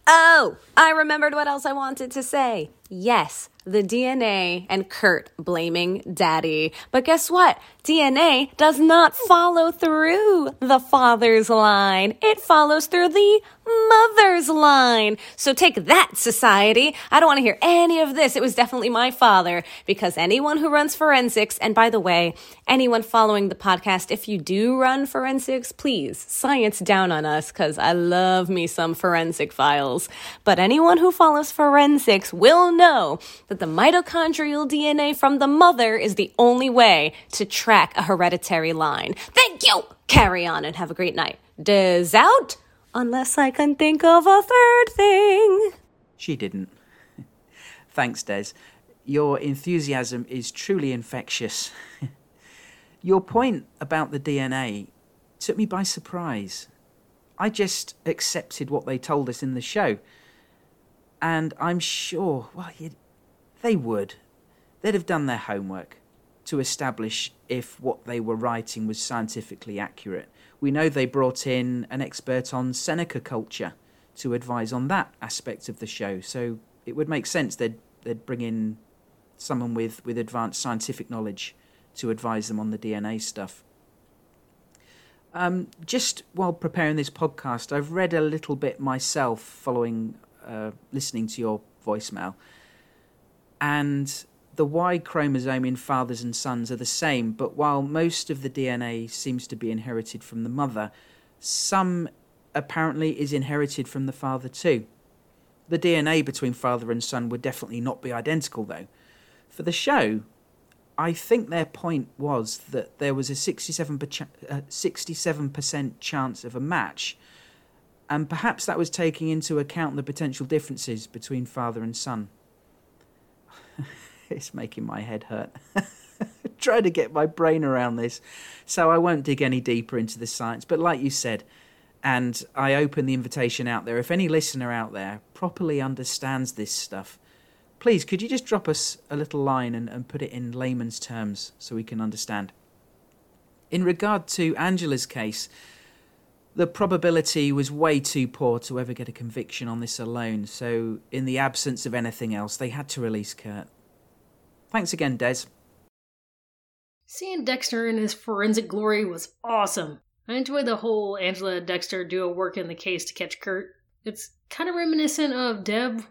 Oh, I remembered what else I wanted to say. Yes, the DNA and Kurt blaming daddy. But guess what? DNA does not follow through the father's line. It follows through the mother's line. So take that, society. I don't want to hear any of this. It was definitely my father because anyone who runs forensics, and by the way, anyone following the podcast, if you do run forensics, please science down on us because I love me some forensic files. But anyone who follows forensics will know that the mitochondrial DNA from the mother is the only way to track a hereditary line. Thank you! Carry on and have a great night. Des out? Unless I can think of a third thing. She didn't. *laughs* Thanks, Des. Your enthusiasm is truly infectious. *laughs* Your point about the DNA took me by surprise. I just accepted what they told us in the show. And I'm sure, well, they would. They'd have done their homework to establish if what they were writing was scientifically accurate. We know they brought in an expert on Seneca culture to advise on that aspect of the show, so it would make sense they'd, they'd bring in someone with, with advanced scientific knowledge to advise them on the DNA stuff. Um, just while preparing this podcast, I've read a little bit myself following uh, listening to your voicemail. And the Y chromosome in fathers and sons are the same, but while most of the DNA seems to be inherited from the mother, some apparently is inherited from the father too. The DNA between father and son would definitely not be identical, though. For the show, I think their point was that there was a 67%, uh, 67% chance of a match, and perhaps that was taking into account the potential differences between father and son. *laughs* *laughs* it's making my head hurt. *laughs* Trying to get my brain around this. So I won't dig any deeper into the science. But like you said, and I open the invitation out there, if any listener out there properly understands this stuff, please could you just drop us a little line and, and put it in layman's terms so we can understand? In regard to Angela's case, the probability was way too poor to ever get a conviction on this alone, so in the absence of anything else, they had to release Kurt. Thanks again, Des. Seeing Dexter in his forensic glory was awesome. I enjoyed the whole Angela and Dexter duo work in the case to catch Kurt. It's kind of reminiscent of Deb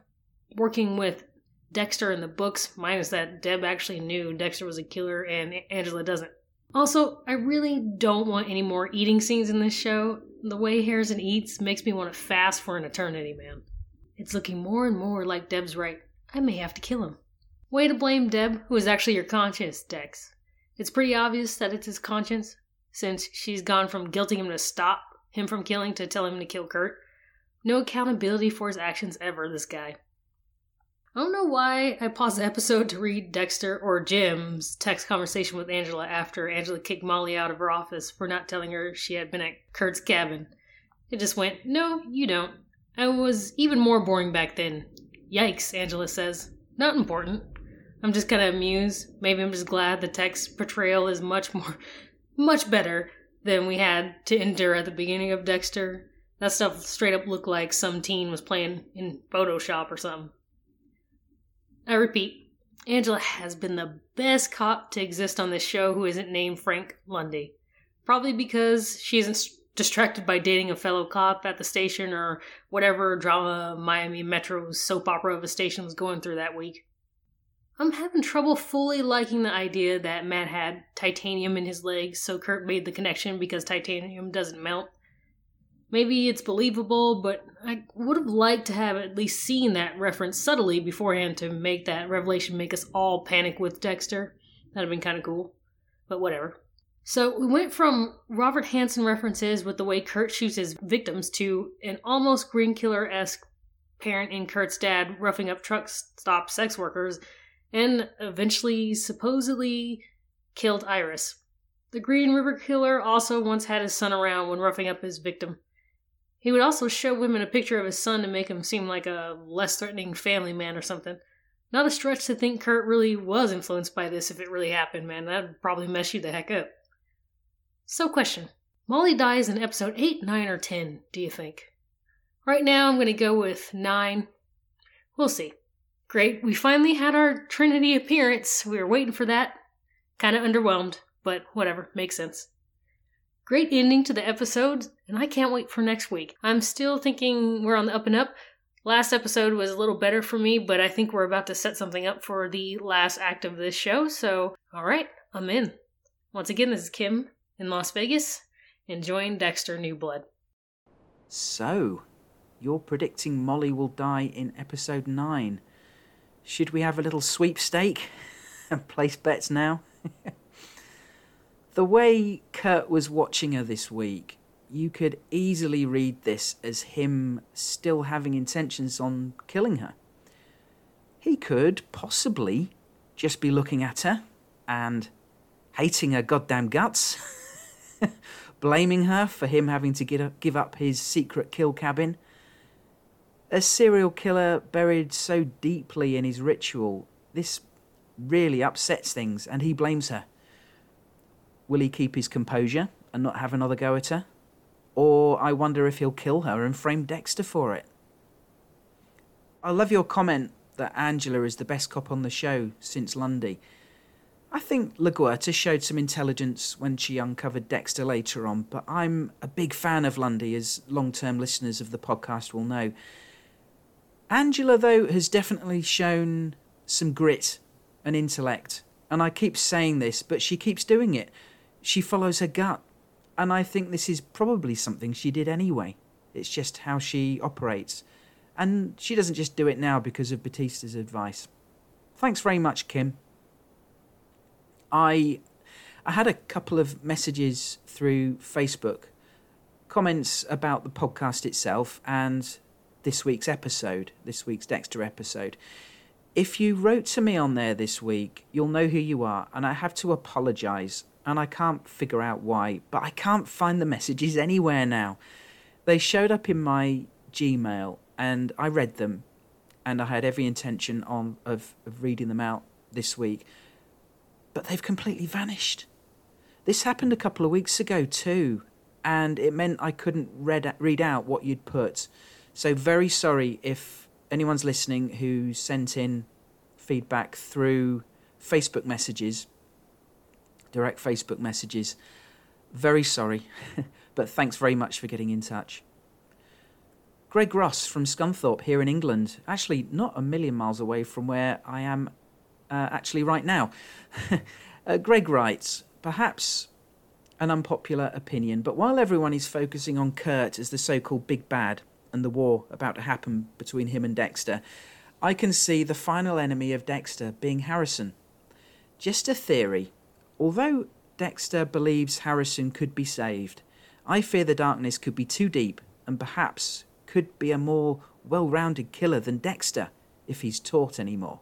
working with Dexter in the books, minus that Deb actually knew Dexter was a killer and Angela doesn't. Also, I really don't want any more eating scenes in this show. The way Harrison eats makes me want to fast for an eternity, man. It's looking more and more like Deb's right. I may have to kill him. Way to blame Deb, who is actually your conscience, Dex. It's pretty obvious that it's his conscience, since she's gone from guilting him to stop him from killing to telling him to kill Kurt. No accountability for his actions ever, this guy. I don't know why I paused the episode to read Dexter or Jim's text conversation with Angela after Angela kicked Molly out of her office for not telling her she had been at Kurt's cabin. It just went, No, you don't. I was even more boring back then. Yikes, Angela says. Not important. I'm just kind of amused. Maybe I'm just glad the text portrayal is much more, *laughs* much better than we had to endure at the beginning of Dexter. That stuff straight up looked like some teen was playing in Photoshop or something. I repeat, Angela has been the best cop to exist on this show who isn't named Frank Lundy. Probably because she isn't distracted by dating a fellow cop at the station or whatever drama Miami Metro's soap opera of a station was going through that week. I'm having trouble fully liking the idea that Matt had titanium in his legs, so Kurt made the connection because titanium doesn't melt. Maybe it's believable, but I would have liked to have at least seen that reference subtly beforehand to make that revelation make us all panic with Dexter. That'd have been kind of cool. But whatever. So we went from Robert Hansen references with the way Kurt shoots his victims to an almost Green Killer esque parent in Kurt's dad roughing up truck stop sex workers and eventually supposedly killed Iris. The Green River Killer also once had his son around when roughing up his victim. He would also show women a picture of his son to make him seem like a less threatening family man or something. Not a stretch to think Kurt really was influenced by this if it really happened, man. That'd probably mess you the heck up. So, question Molly dies in episode 8, 9, or 10, do you think? Right now, I'm going to go with 9. We'll see. Great, we finally had our Trinity appearance. We were waiting for that. Kind of underwhelmed, but whatever, makes sense. Great ending to the episode, and I can't wait for next week. I'm still thinking we're on the up and up. Last episode was a little better for me, but I think we're about to set something up for the last act of this show, so alright, I'm in. Once again, this is Kim in Las Vegas, enjoying Dexter New Blood. So, you're predicting Molly will die in episode 9. Should we have a little sweepstake and place bets now? the way Kurt was watching her this week, you could easily read this as him still having intentions on killing her. He could possibly just be looking at her and hating her goddamn guts, *laughs* blaming her for him having to give up his secret kill cabin. A serial killer buried so deeply in his ritual, this really upsets things, and he blames her. Will he keep his composure and not have another go at her? Or I wonder if he'll kill her and frame Dexter for it. I love your comment that Angela is the best cop on the show since Lundy. I think LaGuerta showed some intelligence when she uncovered Dexter later on, but I'm a big fan of Lundy, as long term listeners of the podcast will know. Angela, though, has definitely shown some grit and intellect, and I keep saying this, but she keeps doing it she follows her gut. And I think this is probably something she did anyway. It's just how she operates. And she doesn't just do it now because of Batista's advice. Thanks very much, Kim. I I had a couple of messages through Facebook, comments about the podcast itself and this week's episode, this week's Dexter episode. If you wrote to me on there this week, you'll know who you are, and I have to apologise and I can't figure out why, but I can't find the messages anywhere now. They showed up in my Gmail and I read them and I had every intention on of, of reading them out this week. But they've completely vanished. This happened a couple of weeks ago too, and it meant I couldn't read read out what you'd put. So very sorry if anyone's listening who sent in feedback through Facebook messages direct Facebook messages. Very sorry, *laughs* but thanks very much for getting in touch. Greg Ross from Scunthorpe here in England, actually not a million miles away from where I am uh, actually right now. *laughs* uh, Greg writes, perhaps an unpopular opinion, but while everyone is focusing on Kurt as the so called big bad and the war about to happen between him and Dexter, I can see the final enemy of Dexter being Harrison. Just a theory. Although Dexter believes Harrison could be saved, I fear the darkness could be too deep and perhaps could be a more well rounded killer than Dexter if he's taught any more.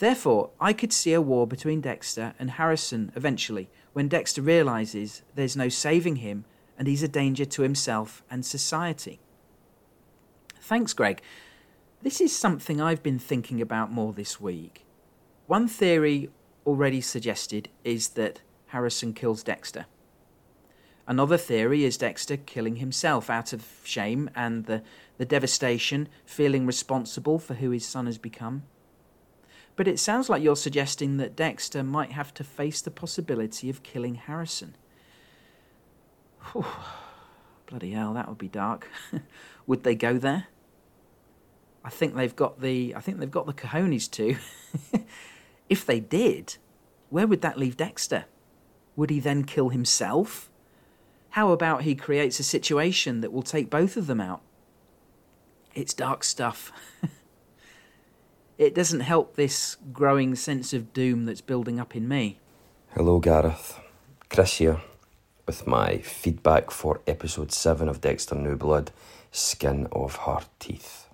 Therefore, I could see a war between Dexter and Harrison eventually, when Dexter realizes there's no saving him and he's a danger to himself and society. Thanks, Greg. This is something I've been thinking about more this week. One theory already suggested is that Harrison kills Dexter. Another theory is Dexter killing himself out of shame and the, the devastation, feeling responsible for who his son has become. But it sounds like you're suggesting that Dexter might have to face the possibility of killing Harrison. Whew. Bloody hell, that would be dark. *laughs* would they go there? I think they've got the I think they've got the cojones to. *laughs* if they did, where would that leave Dexter? Would he then kill himself? How about he creates a situation that will take both of them out? It's dark stuff. *laughs* it doesn't help this growing sense of doom that's building up in me. Hello, Gareth. Chris here with my feedback for episode 7 of Dexter New Blood Skin of Her Teeth.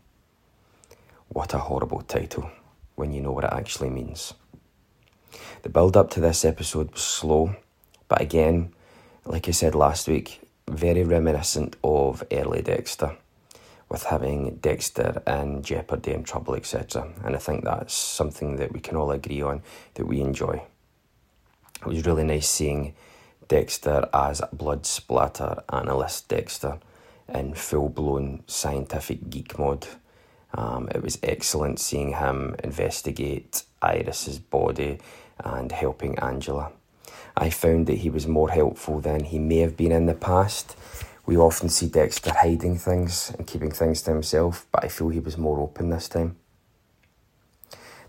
What a horrible title when you know what it actually means. The build up to this episode was slow, but again, like I said last week, very reminiscent of early Dexter, with having Dexter in jeopardy and trouble, etc. And I think that's something that we can all agree on that we enjoy. It was really nice seeing Dexter as blood splatter analyst Dexter in full blown scientific geek mode. Um, it was excellent seeing him investigate Iris's body and helping Angela. I found that he was more helpful than he may have been in the past. We often see Dexter hiding things and keeping things to himself, but I feel he was more open this time.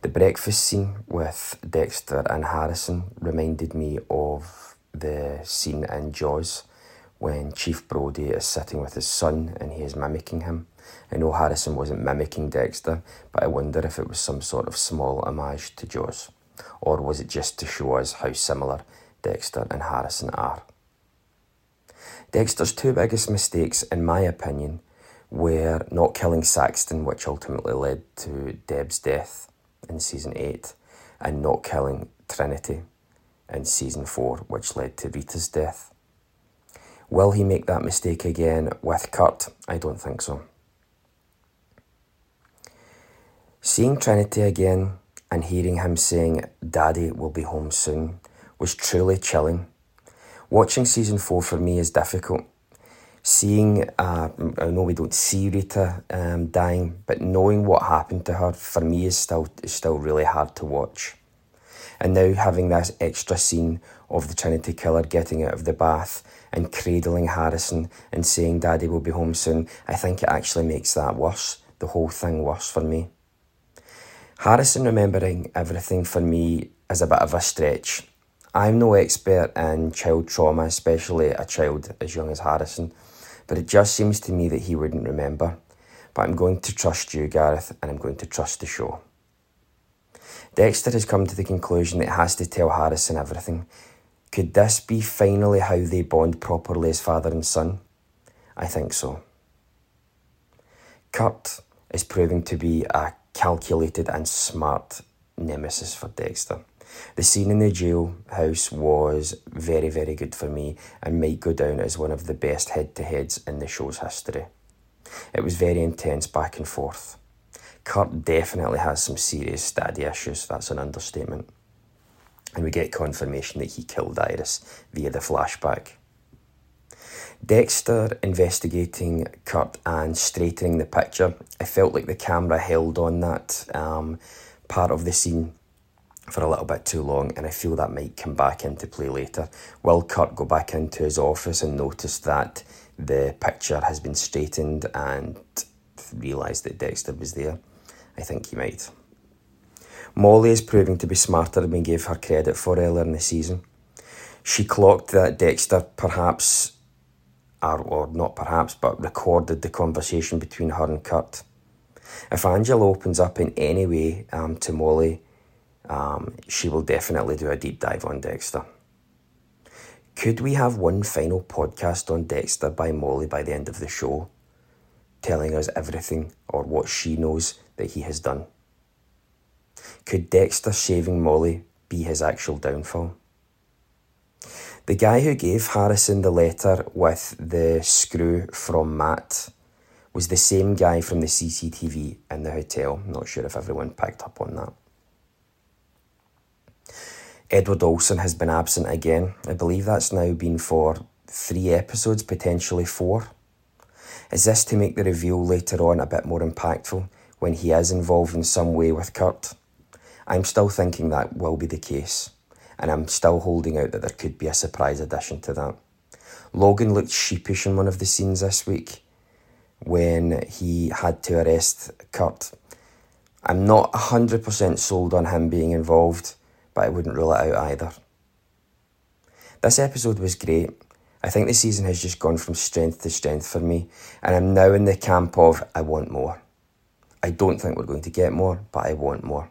The breakfast scene with Dexter and Harrison reminded me of the scene in Jaws when Chief Brody is sitting with his son and he is mimicking him. I know Harrison wasn't mimicking Dexter, but I wonder if it was some sort of small homage to Jaws. Or was it just to show us how similar Dexter and Harrison are. Dexter's two biggest mistakes, in my opinion, were not killing Saxton, which ultimately led to Deb's death in season 8, and not killing Trinity in season 4, which led to Rita's death. Will he make that mistake again with Kurt? I don't think so. Seeing Trinity again and hearing him saying, Daddy will be home soon, was truly chilling. Watching season four for me is difficult. Seeing, uh, I know we don't see Rita um, dying, but knowing what happened to her for me is still is still really hard to watch. And now having this extra scene of the Trinity killer getting out of the bath and cradling Harrison and saying Daddy will be home soon, I think it actually makes that worse, the whole thing worse for me. Harrison remembering everything for me is a bit of a stretch. I'm no expert in child trauma, especially a child as young as Harrison, but it just seems to me that he wouldn't remember. But I'm going to trust you, Gareth, and I'm going to trust the show. Dexter has come to the conclusion that he has to tell Harrison everything. Could this be finally how they bond properly as father and son? I think so. Kurt is proving to be a calculated and smart nemesis for Dexter. The scene in the jailhouse was very, very good for me and might go down as one of the best head to heads in the show's history. It was very intense back and forth. Kurt definitely has some serious daddy issues, that's an understatement. And we get confirmation that he killed Iris via the flashback. Dexter investigating Kurt and straightening the picture. I felt like the camera held on that um, part of the scene for a little bit too long, and I feel that might come back into play later. Will Kurt go back into his office and notice that the picture has been straightened and realise that Dexter was there? I think he might. Molly is proving to be smarter than we gave her credit for earlier in the season. She clocked that Dexter perhaps or, or not perhaps, but recorded the conversation between her and Kurt. If Angela opens up in any way um, to Molly, um, she will definitely do a deep dive on Dexter. Could we have one final podcast on Dexter by Molly by the end of the show, telling us everything or what she knows that he has done? Could Dexter saving Molly be his actual downfall? The guy who gave Harrison the letter with the screw from Matt was the same guy from the CCTV in the hotel. Not sure if everyone picked up on that. Edward Olson has been absent again. I believe that's now been for three episodes, potentially four. Is this to make the reveal later on a bit more impactful when he is involved in some way with Kurt? I'm still thinking that will be the case, and I'm still holding out that there could be a surprise addition to that. Logan looked sheepish in one of the scenes this week when he had to arrest Kurt. I'm not 100% sold on him being involved but I wouldn't rule it out either. This episode was great. I think the season has just gone from strength to strength for me, and I'm now in the camp of I want more. I don't think we're going to get more, but I want more.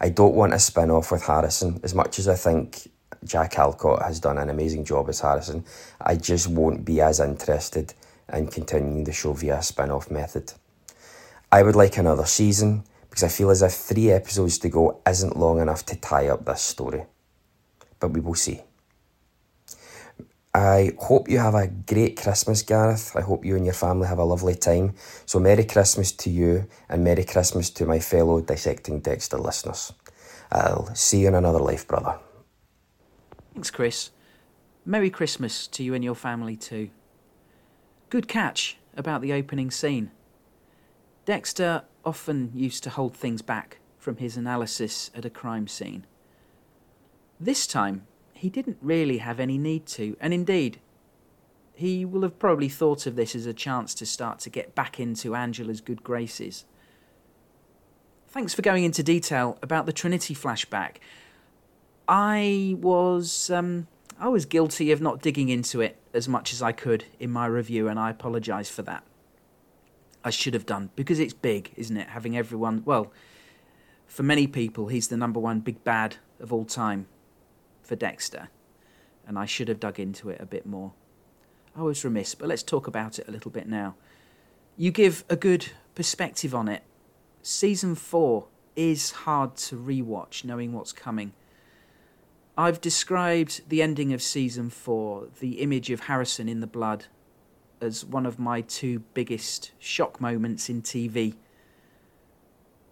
I don't want a spin off with Harrison. As much as I think Jack Alcott has done an amazing job as Harrison, I just won't be as interested in continuing the show via a spin off method. I would like another season because I feel as if three episodes to go isn't long enough to tie up this story. But we will see. I hope you have a great Christmas, Gareth. I hope you and your family have a lovely time. So, Merry Christmas to you and Merry Christmas to my fellow Dissecting Dexter listeners. I'll see you in another life, brother. Thanks, Chris. Merry Christmas to you and your family too. Good catch about the opening scene. Dexter often used to hold things back from his analysis at a crime scene. This time, he didn't really have any need to, and indeed, he will have probably thought of this as a chance to start to get back into Angela's good graces. Thanks for going into detail about the Trinity flashback. I was um, I was guilty of not digging into it as much as I could in my review, and I apologise for that. I should have done because it's big, isn't it? Having everyone, well, for many people, he's the number one big bad of all time for Dexter, and I should have dug into it a bit more. I was remiss, but let's talk about it a little bit now. You give a good perspective on it. Season 4 is hard to rewatch knowing what's coming. I've described the ending of season 4, the image of Harrison in the blood, as one of my two biggest shock moments in TV.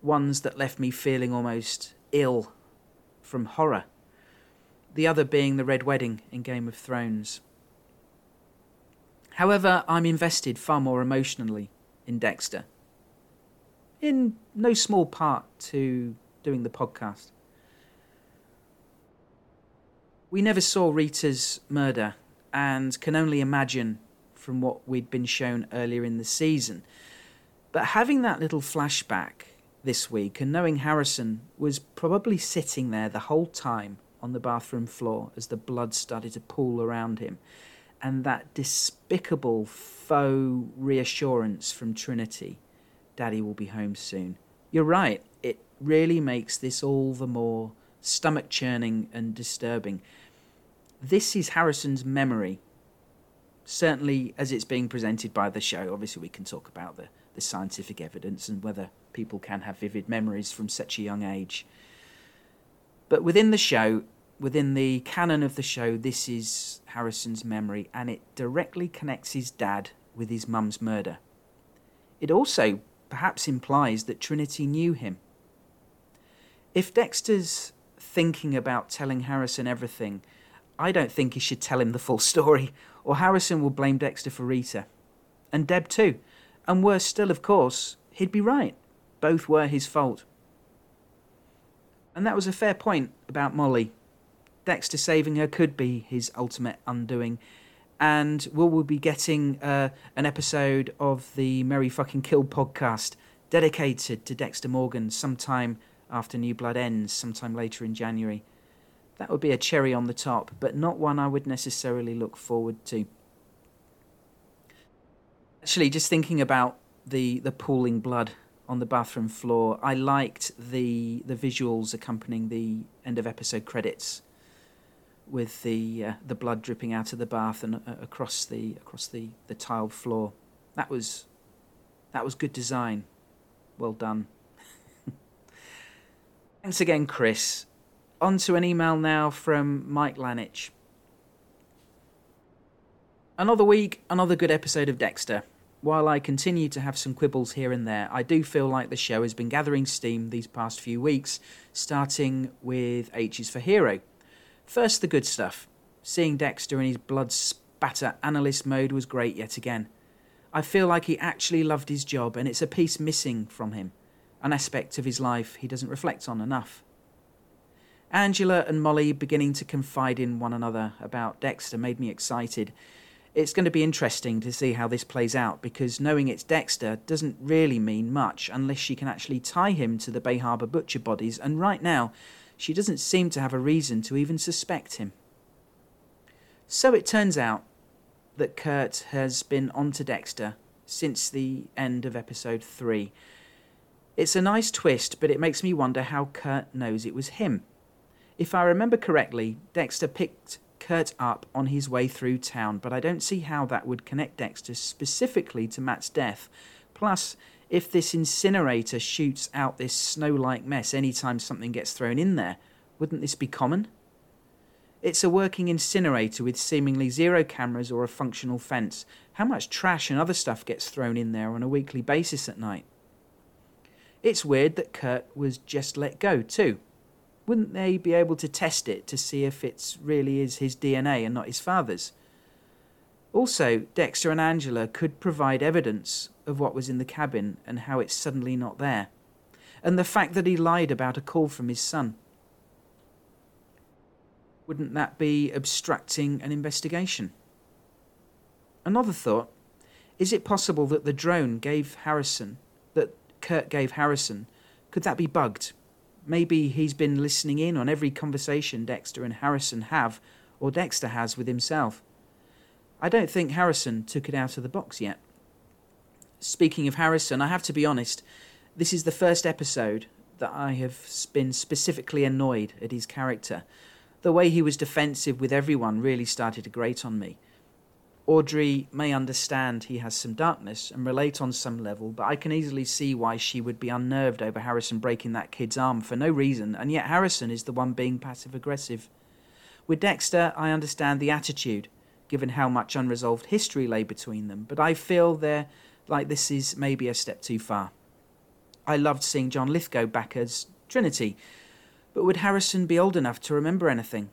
Ones that left me feeling almost ill from horror. The other being the Red Wedding in Game of Thrones. However, I'm invested far more emotionally in Dexter. In no small part to doing the podcast. We never saw Rita's murder and can only imagine from what we'd been shown earlier in the season. But having that little flashback this week and knowing Harrison was probably sitting there the whole time on the bathroom floor as the blood started to pool around him, and that despicable faux reassurance from Trinity Daddy will be home soon. You're right, it really makes this all the more stomach churning and disturbing. This is Harrison's memory certainly as it's being presented by the show, obviously we can talk about the, the scientific evidence and whether people can have vivid memories from such a young age. But within the show, within the canon of the show, this is Harrison's memory, and it directly connects his dad with his mum's murder. It also perhaps implies that Trinity knew him. If Dexter's thinking about telling Harrison everything, I don't think he should tell him the full story or Harrison will blame Dexter for Rita. And Deb too. And worse still, of course, he'd be right. Both were his fault. And that was a fair point about Molly. Dexter saving her could be his ultimate undoing. And will we be getting uh, an episode of the Merry Fucking Kill podcast dedicated to Dexter Morgan sometime after New Blood ends, sometime later in January. That would be a cherry on the top, but not one I would necessarily look forward to. Actually, just thinking about the the pooling blood on the bathroom floor, I liked the the visuals accompanying the end of episode credits, with the uh, the blood dripping out of the bath and uh, across the across the the tiled floor. That was that was good design. Well done. *laughs* Thanks again, Chris. On to an email now from Mike Lanich. Another week, another good episode of Dexter. While I continue to have some quibbles here and there, I do feel like the show has been gathering steam these past few weeks, starting with H is for Hero. First, the good stuff. Seeing Dexter in his blood spatter analyst mode was great yet again. I feel like he actually loved his job, and it's a piece missing from him, an aspect of his life he doesn't reflect on enough. Angela and Molly beginning to confide in one another about Dexter made me excited it's going to be interesting to see how this plays out because knowing it's Dexter doesn't really mean much unless she can actually tie him to the Bay Harbor butcher bodies, and right now, she doesn't seem to have a reason to even suspect him. So it turns out that Kurt has been onto Dexter since the end of episode 3. It's a nice twist, but it makes me wonder how Kurt knows it was him. If I remember correctly, Dexter picked Kurt up on his way through town, but I don't see how that would connect Dexter specifically to Matt's death. Plus, if this incinerator shoots out this snow like mess anytime something gets thrown in there, wouldn't this be common? It's a working incinerator with seemingly zero cameras or a functional fence. How much trash and other stuff gets thrown in there on a weekly basis at night? It's weird that Kurt was just let go, too wouldn't they be able to test it to see if it really is his DNA and not his father's? Also, Dexter and Angela could provide evidence of what was in the cabin and how it's suddenly not there, and the fact that he lied about a call from his son. Wouldn't that be obstructing an investigation? Another thought is it possible that the drone gave Harrison, that Kurt gave Harrison, could that be bugged? Maybe he's been listening in on every conversation Dexter and Harrison have, or Dexter has with himself. I don't think Harrison took it out of the box yet. Speaking of Harrison, I have to be honest, this is the first episode that I have been specifically annoyed at his character. The way he was defensive with everyone really started to grate on me. Audrey may understand he has some darkness and relate on some level, but I can easily see why she would be unnerved over Harrison breaking that kid's arm for no reason, and yet Harrison is the one being passive aggressive. With Dexter, I understand the attitude, given how much unresolved history lay between them, but I feel there like this is maybe a step too far. I loved seeing John Lithgow back as Trinity, but would Harrison be old enough to remember anything?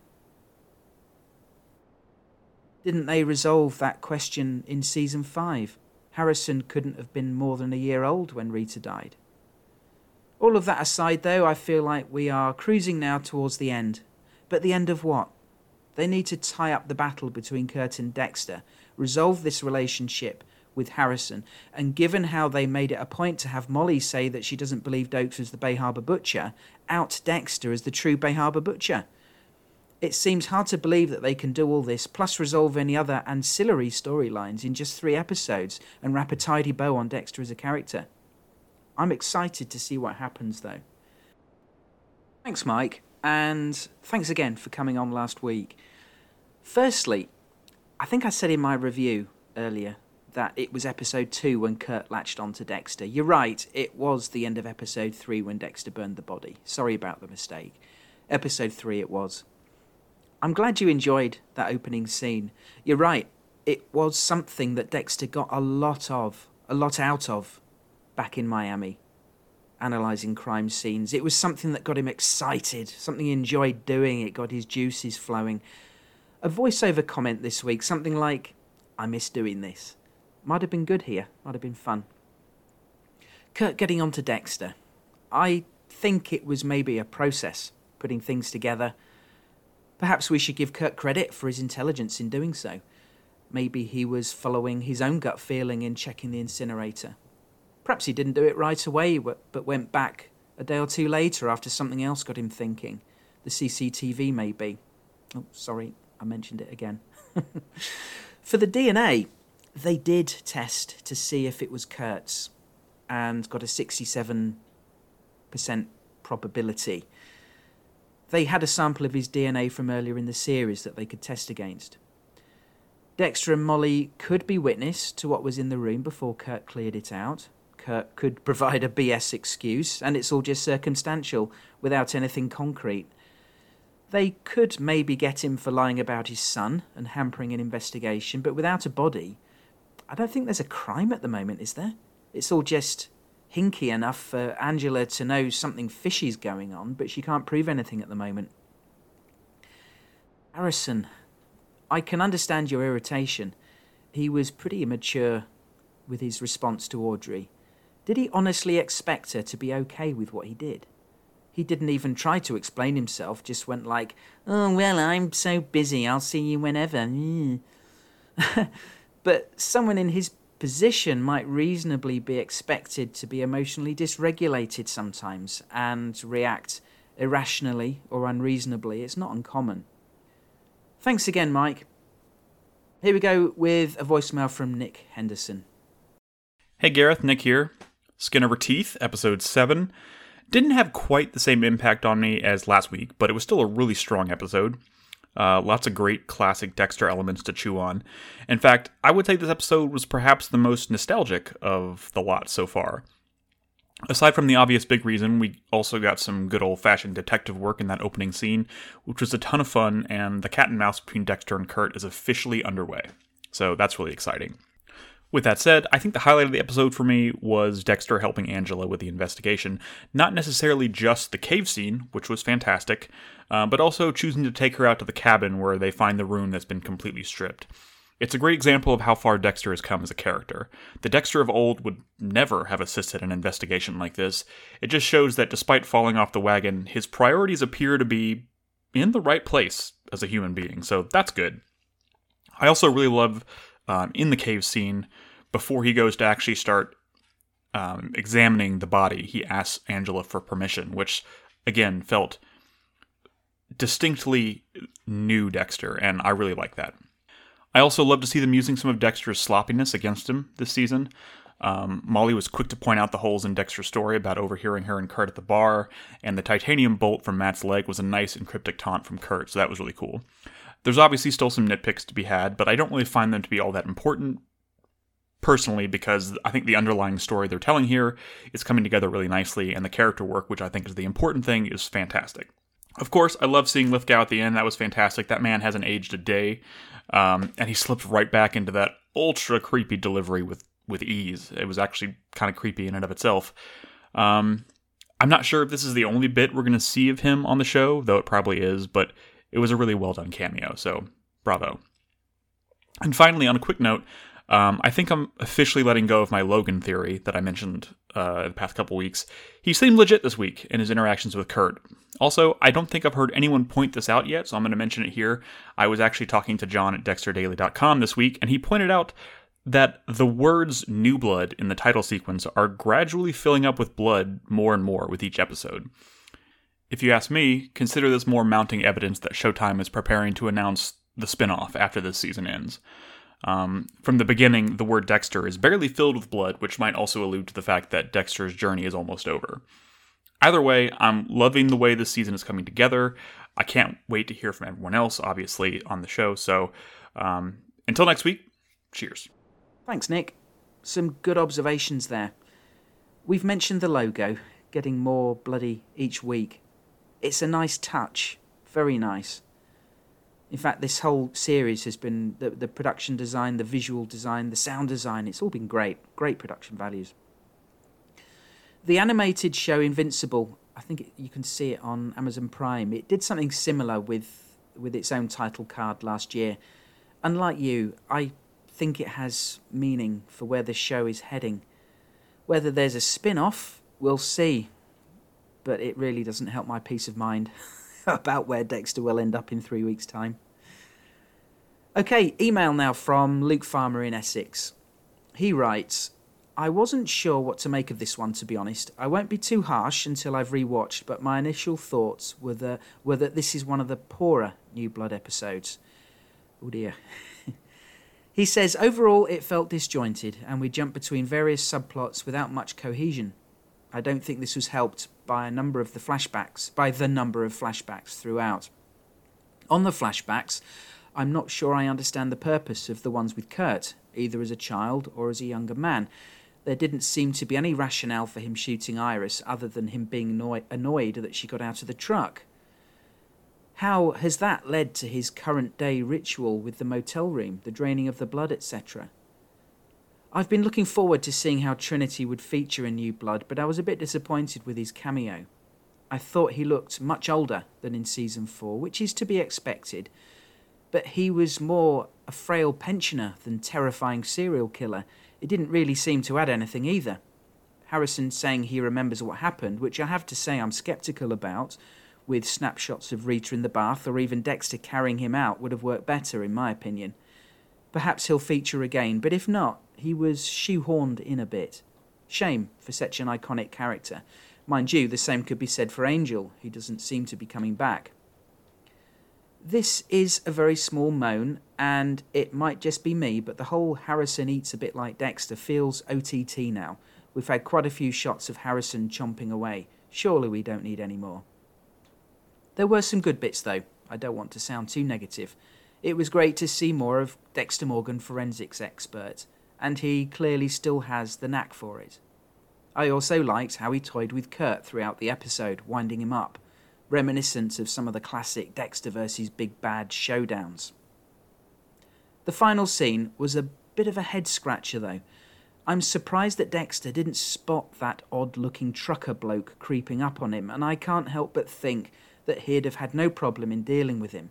Didn't they resolve that question in season five? Harrison couldn't have been more than a year old when Rita died. All of that aside, though, I feel like we are cruising now towards the end. But the end of what? They need to tie up the battle between Kurt and Dexter, resolve this relationship with Harrison, and given how they made it a point to have Molly say that she doesn't believe Doakes was the Bay Harbor Butcher, out Dexter as the true Bay Harbor Butcher. It seems hard to believe that they can do all this, plus resolve any other ancillary storylines in just three episodes and wrap a tidy bow on Dexter as a character. I'm excited to see what happens, though. Thanks, Mike, and thanks again for coming on last week. Firstly, I think I said in my review earlier that it was episode 2 when Kurt latched onto Dexter. You're right, it was the end of episode 3 when Dexter burned the body. Sorry about the mistake. Episode 3 it was. I'm glad you enjoyed that opening scene. You're right, it was something that Dexter got a lot of, a lot out of back in Miami, analysing crime scenes. It was something that got him excited, something he enjoyed doing, it got his juices flowing. A voiceover comment this week, something like, I miss doing this. Might have been good here, might have been fun. Kurt getting on to Dexter. I think it was maybe a process, putting things together Perhaps we should give Kurt credit for his intelligence in doing so. Maybe he was following his own gut feeling in checking the incinerator. Perhaps he didn't do it right away, but went back a day or two later after something else got him thinking. The CCTV, maybe. Oh, sorry, I mentioned it again. *laughs* for the DNA, they did test to see if it was Kurt's and got a 67% probability. They had a sample of his DNA from earlier in the series that they could test against. Dexter and Molly could be witness to what was in the room before Kurt cleared it out. Kurt could *laughs* provide a BS excuse, and it's all just circumstantial without anything concrete. They could maybe get him for lying about his son and hampering an investigation, but without a body, I don't think there's a crime at the moment, is there? It's all just hinky enough for Angela to know something fishy's going on, but she can't prove anything at the moment. Harrison, I can understand your irritation. He was pretty immature with his response to Audrey. Did he honestly expect her to be okay with what he did? He didn't even try to explain himself, just went like, Oh, well, I'm so busy, I'll see you whenever. *laughs* but someone in his position might reasonably be expected to be emotionally dysregulated sometimes and react irrationally or unreasonably. It's not uncommon. Thanks again, Mike. Here we go with a voicemail from Nick Henderson. Hey Gareth, Nick here. Skin of Her Teeth, episode 7. Didn't have quite the same impact on me as last week, but it was still a really strong episode. Uh, lots of great classic Dexter elements to chew on. In fact, I would say this episode was perhaps the most nostalgic of the lot so far. Aside from the obvious big reason, we also got some good old fashioned detective work in that opening scene, which was a ton of fun, and the cat and mouse between Dexter and Kurt is officially underway. So that's really exciting. With that said, I think the highlight of the episode for me was Dexter helping Angela with the investigation. Not necessarily just the cave scene, which was fantastic, uh, but also choosing to take her out to the cabin where they find the room that's been completely stripped. It's a great example of how far Dexter has come as a character. The Dexter of old would never have assisted an investigation like this. It just shows that despite falling off the wagon, his priorities appear to be in the right place as a human being, so that's good. I also really love um, in the cave scene before he goes to actually start um, examining the body. He asks Angela for permission, which again felt distinctly new Dexter, and I really like that. I also love to see them using some of Dexter's sloppiness against him this season. Um, Molly was quick to point out the holes in Dexter's story about overhearing her and Kurt at the bar, and the titanium bolt from Matt's leg was a nice and cryptic taunt from Kurt, so that was really cool. There's obviously still some nitpicks to be had, but I don't really find them to be all that important personally because I think the underlying story they're telling here is coming together really nicely, and the character work, which I think is the important thing, is fantastic. Of course, I love seeing Lithgow at the end. That was fantastic. That man hasn't aged a day, um, and he slipped right back into that ultra creepy delivery with with ease. It was actually kind of creepy in and of itself. Um, I'm not sure if this is the only bit we're going to see of him on the show, though it probably is. But it was a really well done cameo. So bravo. And finally, on a quick note, um, I think I'm officially letting go of my Logan theory that I mentioned uh, the past couple weeks. He seemed legit this week in his interactions with Kurt. Also, I don't think I've heard anyone point this out yet, so I'm going to mention it here. I was actually talking to John at DexterDaily.com this week, and he pointed out that the words new blood in the title sequence are gradually filling up with blood more and more with each episode. If you ask me, consider this more mounting evidence that Showtime is preparing to announce the spin off after this season ends. Um, from the beginning, the word Dexter is barely filled with blood, which might also allude to the fact that Dexter's journey is almost over. Either way, I'm loving the way this season is coming together. I can't wait to hear from everyone else, obviously, on the show. So um, until next week, cheers. Thanks, Nick. Some good observations there. We've mentioned the logo, getting more bloody each week. It's a nice touch, very nice. In fact, this whole series has been the, the production design, the visual design, the sound design, it's all been great. Great production values. The animated show Invincible, I think it, you can see it on Amazon Prime. It did something similar with with its own title card last year. Unlike you, I think it has meaning for where the show is heading. Whether there's a spin off, we'll see. But it really doesn't help my peace of mind. *laughs* about where Dexter will end up in three weeks' time. Okay, email now from Luke Farmer in Essex. He writes, I wasn't sure what to make of this one, to be honest. I won't be too harsh until I've rewatched, but my initial thoughts were, the, were that this is one of the poorer New Blood episodes. Oh dear. *laughs* He says overall it felt disjointed and we jumped between various subplots without much cohesion. I don't think this was helped by a number of the flashbacks, by the number of flashbacks throughout. On the flashbacks, I'm not sure I understand the purpose of the ones with Kurt, either as a child or as a younger man. There didn't seem to be any rationale for him shooting Iris other than him being annoy- annoyed that she got out of the truck. How has that led to his current day ritual with the motel room, the draining of the blood, etc.? I've been looking forward to seeing how Trinity would feature in New Blood, but I was a bit disappointed with his cameo. I thought he looked much older than in season 4, which is to be expected, but he was more a frail pensioner than terrifying serial killer. It didn't really seem to add anything either. Harrison saying he remembers what happened, which I have to say I'm skeptical about, with snapshots of Rita in the bath or even Dexter carrying him out would have worked better, in my opinion. Perhaps he'll feature again, but if not, he was shoehorned in a bit. Shame for such an iconic character. Mind you, the same could be said for Angel, who doesn't seem to be coming back. This is a very small moan, and it might just be me, but the whole Harrison eats a bit like Dexter feels OTT now. We've had quite a few shots of Harrison chomping away. Surely we don't need any more. There were some good bits, though. I don't want to sound too negative. It was great to see more of Dexter Morgan, forensics expert, and he clearly still has the knack for it. I also liked how he toyed with Kurt throughout the episode, winding him up, reminiscent of some of the classic Dexter vs. Big Bad showdowns. The final scene was a bit of a head scratcher, though. I'm surprised that Dexter didn't spot that odd looking trucker bloke creeping up on him, and I can't help but think that he'd have had no problem in dealing with him.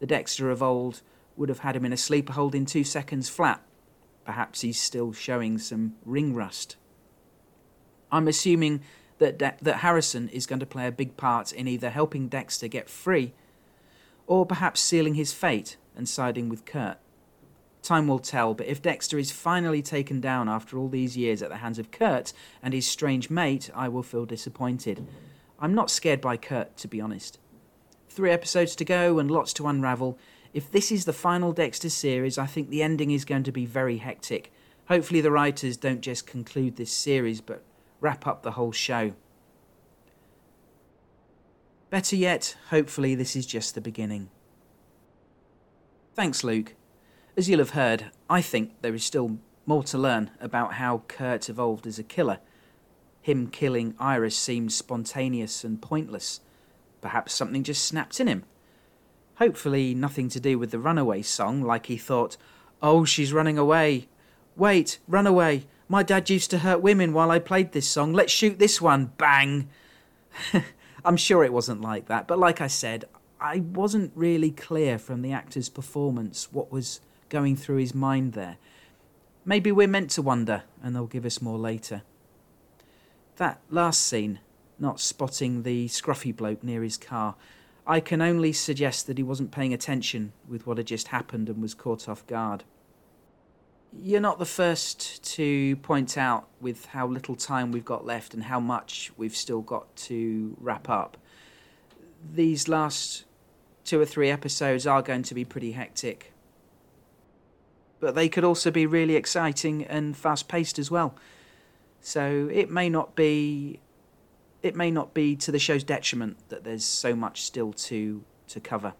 The Dexter of old would have had him in a sleeper hold in two seconds flat. Perhaps he's still showing some ring rust. I'm assuming that, De- that Harrison is going to play a big part in either helping Dexter get free or perhaps sealing his fate and siding with Kurt. Time will tell, but if Dexter is finally taken down after all these years at the hands of Kurt and his strange mate, I will feel disappointed. I'm not scared by Kurt, to be honest. Three episodes to go and lots to unravel. If this is the final Dexter series, I think the ending is going to be very hectic. Hopefully, the writers don't just conclude this series, but wrap up the whole show. Better yet, hopefully, this is just the beginning. Thanks, Luke. As you'll have heard, I think there is still more to learn about how Kurt evolved as a killer. Him killing Iris seemed spontaneous and pointless. Perhaps something just snapped in him. Hopefully, nothing to do with the runaway song, like he thought, Oh, she's running away. Wait, run away. My dad used to hurt women while I played this song. Let's shoot this one. Bang! *laughs* I'm sure it wasn't like that, but like I said, I wasn't really clear from the actor's performance what was going through his mind there. Maybe we're meant to wonder, and they'll give us more later. That last scene, not spotting the scruffy bloke near his car, I can only suggest that he wasn't paying attention with what had just happened and was caught off guard. You're not the first to point out with how little time we've got left and how much we've still got to wrap up. These last two or three episodes are going to be pretty hectic. But they could also be really exciting and fast paced as well. So it may not be it may not be to the show's detriment that there's so much still to to cover.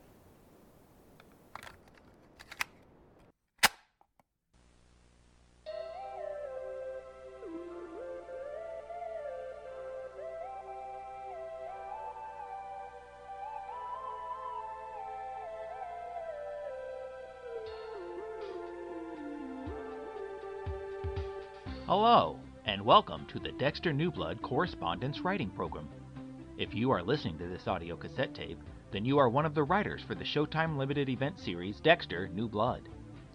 Welcome to the Dexter New Blood Correspondence Writing Program. If you are listening to this audio cassette tape, then you are one of the writers for the Showtime limited event series Dexter New Blood.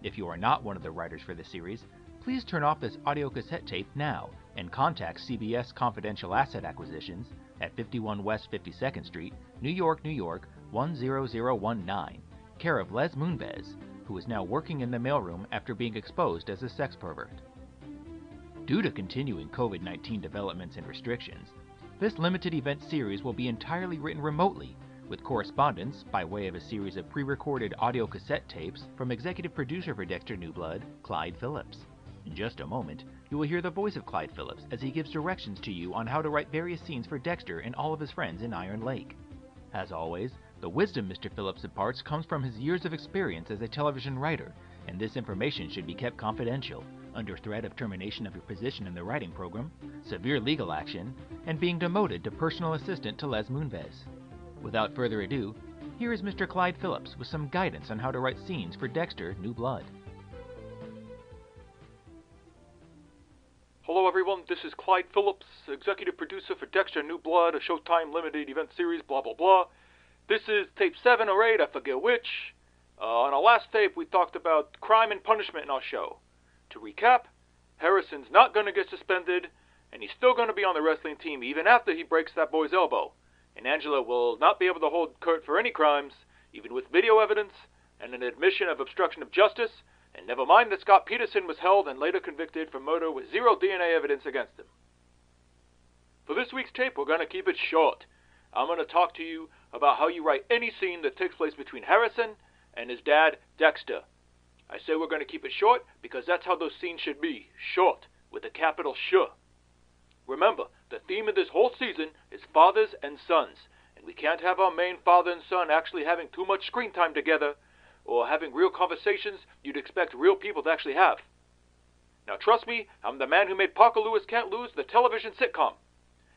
If you are not one of the writers for the series, please turn off this audio cassette tape now and contact CBS Confidential Asset Acquisitions at 51 West 52nd Street, New York, New York 10019, care of Les Moonves, who is now working in the mailroom after being exposed as a sex pervert. Due to continuing COVID 19 developments and restrictions, this limited event series will be entirely written remotely with correspondence by way of a series of pre recorded audio cassette tapes from executive producer for Dexter New Blood, Clyde Phillips. In just a moment, you will hear the voice of Clyde Phillips as he gives directions to you on how to write various scenes for Dexter and all of his friends in Iron Lake. As always, the wisdom Mr. Phillips imparts comes from his years of experience as a television writer, and this information should be kept confidential, under threat of termination of your position in the writing program, severe legal action, and being demoted to personal assistant to Les Moonves. Without further ado, here is Mr. Clyde Phillips with some guidance on how to write scenes for Dexter New Blood. Hello, everyone. This is Clyde Phillips, executive producer for Dexter New Blood, a Showtime limited event series, blah, blah, blah. This is tape 7 or 8, I forget which. Uh, on our last tape, we talked about crime and punishment in our show. To recap, Harrison's not going to get suspended, and he's still going to be on the wrestling team even after he breaks that boy's elbow. And Angela will not be able to hold Kurt for any crimes, even with video evidence and an admission of obstruction of justice, and never mind that Scott Peterson was held and later convicted for murder with zero DNA evidence against him. For this week's tape, we're going to keep it short. I'm going to talk to you about how you write any scene that takes place between Harrison and his dad, Dexter. I say we're going to keep it short because that's how those scenes should be short, with a capital SH. Remember, the theme of this whole season is fathers and sons, and we can't have our main father and son actually having too much screen time together or having real conversations you'd expect real people to actually have. Now, trust me, I'm the man who made Parker Lewis Can't Lose the television sitcom.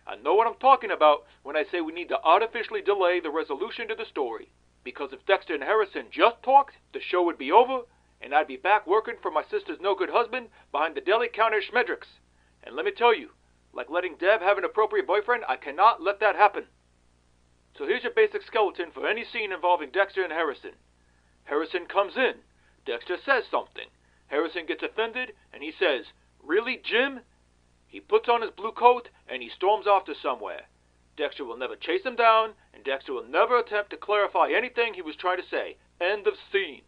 I know what I'm talking about when I say we need to artificially delay the resolution to the story. Because if Dexter and Harrison just talked, the show would be over, and I'd be back working for my sister's no good husband behind the deli counter at Schmendrick's. And let me tell you, like letting Deb have an appropriate boyfriend, I cannot let that happen. So here's your basic skeleton for any scene involving Dexter and Harrison. Harrison comes in. Dexter says something. Harrison gets offended, and he says, Really, Jim? He puts on his blue coat and he storms off to somewhere. Dexter will never chase him down, and Dexter will never attempt to clarify anything he was trying to say. End of scene.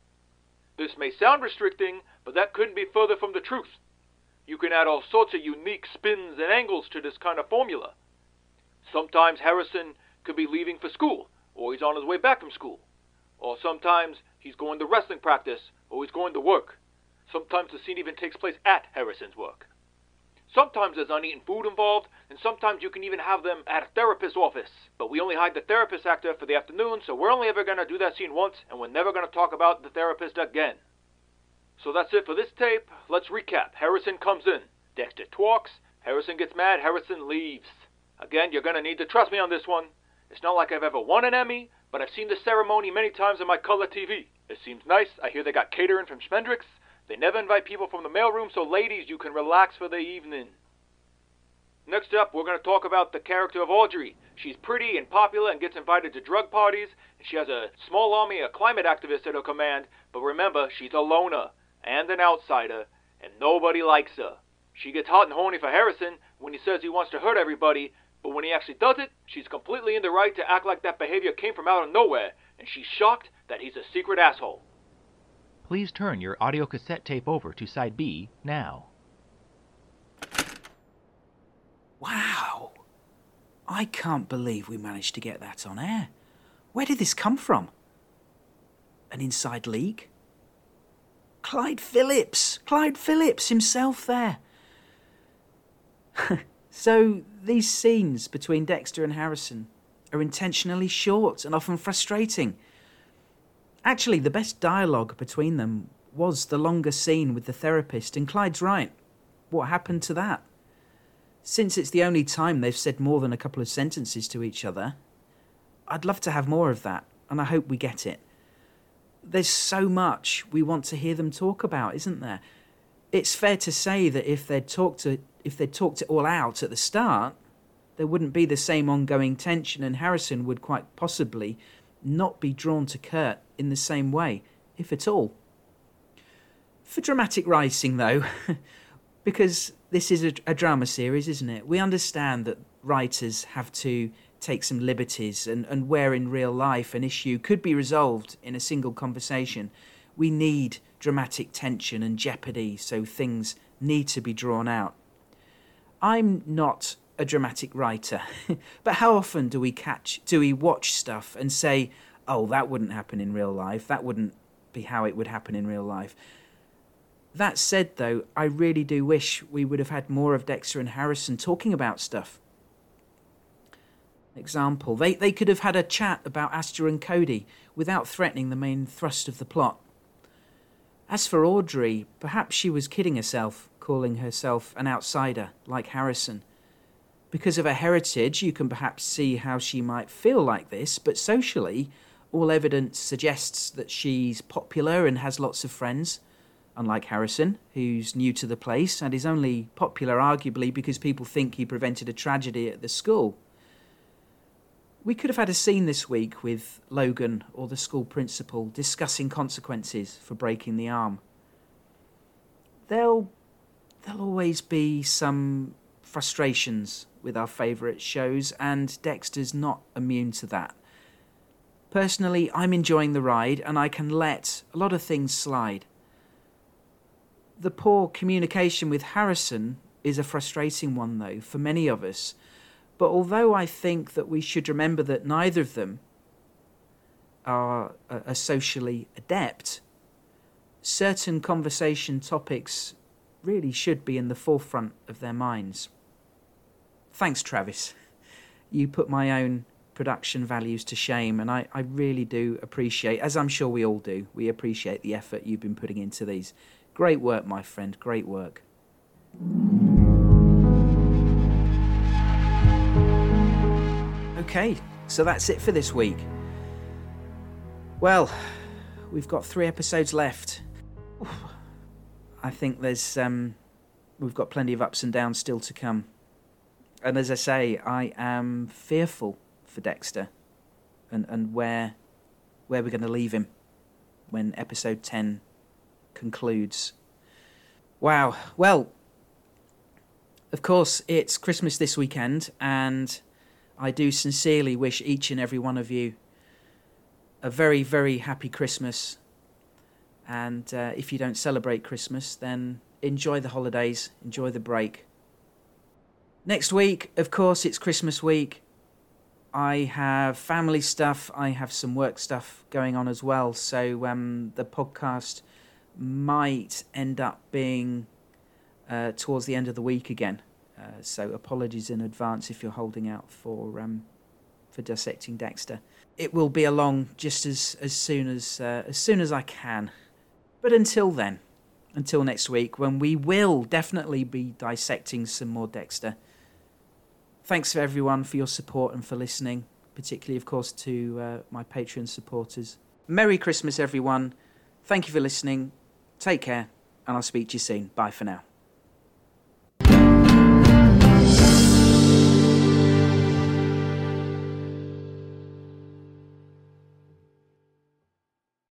This may sound restricting, but that couldn't be further from the truth. You can add all sorts of unique spins and angles to this kind of formula. Sometimes Harrison could be leaving for school, or he's on his way back from school. Or sometimes he's going to wrestling practice, or he's going to work. Sometimes the scene even takes place at Harrison's work. Sometimes there's uneaten food involved, and sometimes you can even have them at a therapist's office. But we only hide the therapist actor for the afternoon, so we're only ever going to do that scene once, and we're never going to talk about the therapist again. So that's it for this tape. Let's recap. Harrison comes in. Dexter talks. Harrison gets mad. Harrison leaves. Again, you're going to need to trust me on this one. It's not like I've ever won an Emmy, but I've seen the ceremony many times on my color TV. It seems nice. I hear they got catering from Schmendrick's. They never invite people from the mailroom, so ladies, you can relax for the evening. Next up, we're going to talk about the character of Audrey. She's pretty and popular and gets invited to drug parties, and she has a small army of climate activists at her command, but remember, she's a loner and an outsider, and nobody likes her. She gets hot and horny for Harrison when he says he wants to hurt everybody, but when he actually does it, she's completely in the right to act like that behavior came from out of nowhere, and she's shocked that he's a secret asshole. Please turn your audio cassette tape over to side B now. Wow. I can't believe we managed to get that on air. Where did this come from? An inside leak? Clyde Phillips! Clyde Phillips himself there. *laughs* so, these scenes between Dexter and Harrison are intentionally short and often frustrating. Actually, the best dialogue between them was the longer scene with the therapist, and Clyde's right. What happened to that? Since it's the only time they've said more than a couple of sentences to each other, I'd love to have more of that, and I hope we get it. There's so much we want to hear them talk about, isn't there? It's fair to say that if they'd talked to if they'd talked it all out at the start, there wouldn't be the same ongoing tension, and Harrison would quite possibly not be drawn to Kurt in the same way, if at all. For dramatic writing, though, *laughs* because this is a, a, drama series, isn't it? We understand that writers have to take some liberties, and, and where in real life an issue could be resolved in a single conversation, we need dramatic tension and jeopardy, so things need to be drawn out. I'm not a dramatic writer, *laughs* but how often do we catch, do we watch stuff and say, oh, that wouldn't happen in real life, that wouldn't be how it would happen in real life? That said, though, I really do wish we would have had more of Dexter and Harrison talking about stuff. Example, they, they could have had a chat about Astor and Cody without threatening the main thrust of the plot. As for Audrey, perhaps she was kidding herself, calling herself an outsider, like Harrison. Because of her heritage, you can perhaps see how she might feel like this, but socially, all evidence suggests that she's popular and has lots of friends unlike Harrison, who's new to the place and is only popular arguably because people think he prevented a tragedy at the school. We could have had a scene this week with Logan or the school principal discussing consequences for breaking the arm. There'll, there'll always be some frustrations with our favourite shows, and Dexter's not immune to that. Personally, I'm enjoying the ride and I can let a lot of things slide the poor communication with Harrison is a frustrating one, though, for many of us. But although I think that we should remember that neither of them are, uh, are socially adept, certain conversation topics really should be in the forefront of their minds. Thanks, Travis. You put my own production values to shame, and I, I really do appreciate, as I'm sure we all do, we appreciate the effort you've been putting into these. Great work, my friend. Great work. Okay, so that's it for this week. Well, we've got three episodes left. I think there's um, we've got plenty of ups and downs still to come. And as I say, I am fearful for Dexter and, and where where we're going to leave him when episode 10 concludes. Wow. Well, of course, it's Christmas this weekend, and I do sincerely wish each and every one of you a very, very happy Christmas. And uh, if you don't celebrate Christmas, then enjoy the holidays, enjoy the break. Next week, of course, it's Christmas week. I have family stuff, I have some work stuff going on as well. So um, the podcast might end up being uh, towards the end of the week again. Uh, so apologies in advance if you're holding out for um, for dissecting Dexter. It will be along just as as soon as uh, as soon as I can. But until then, until next week when we will definitely be dissecting some more Dexter. Thanks for everyone for your support and for listening, particularly of course to uh, my Patreon supporters. Merry Christmas everyone. Thank you for listening. Take care, and I'll speak to you soon. Bye for now.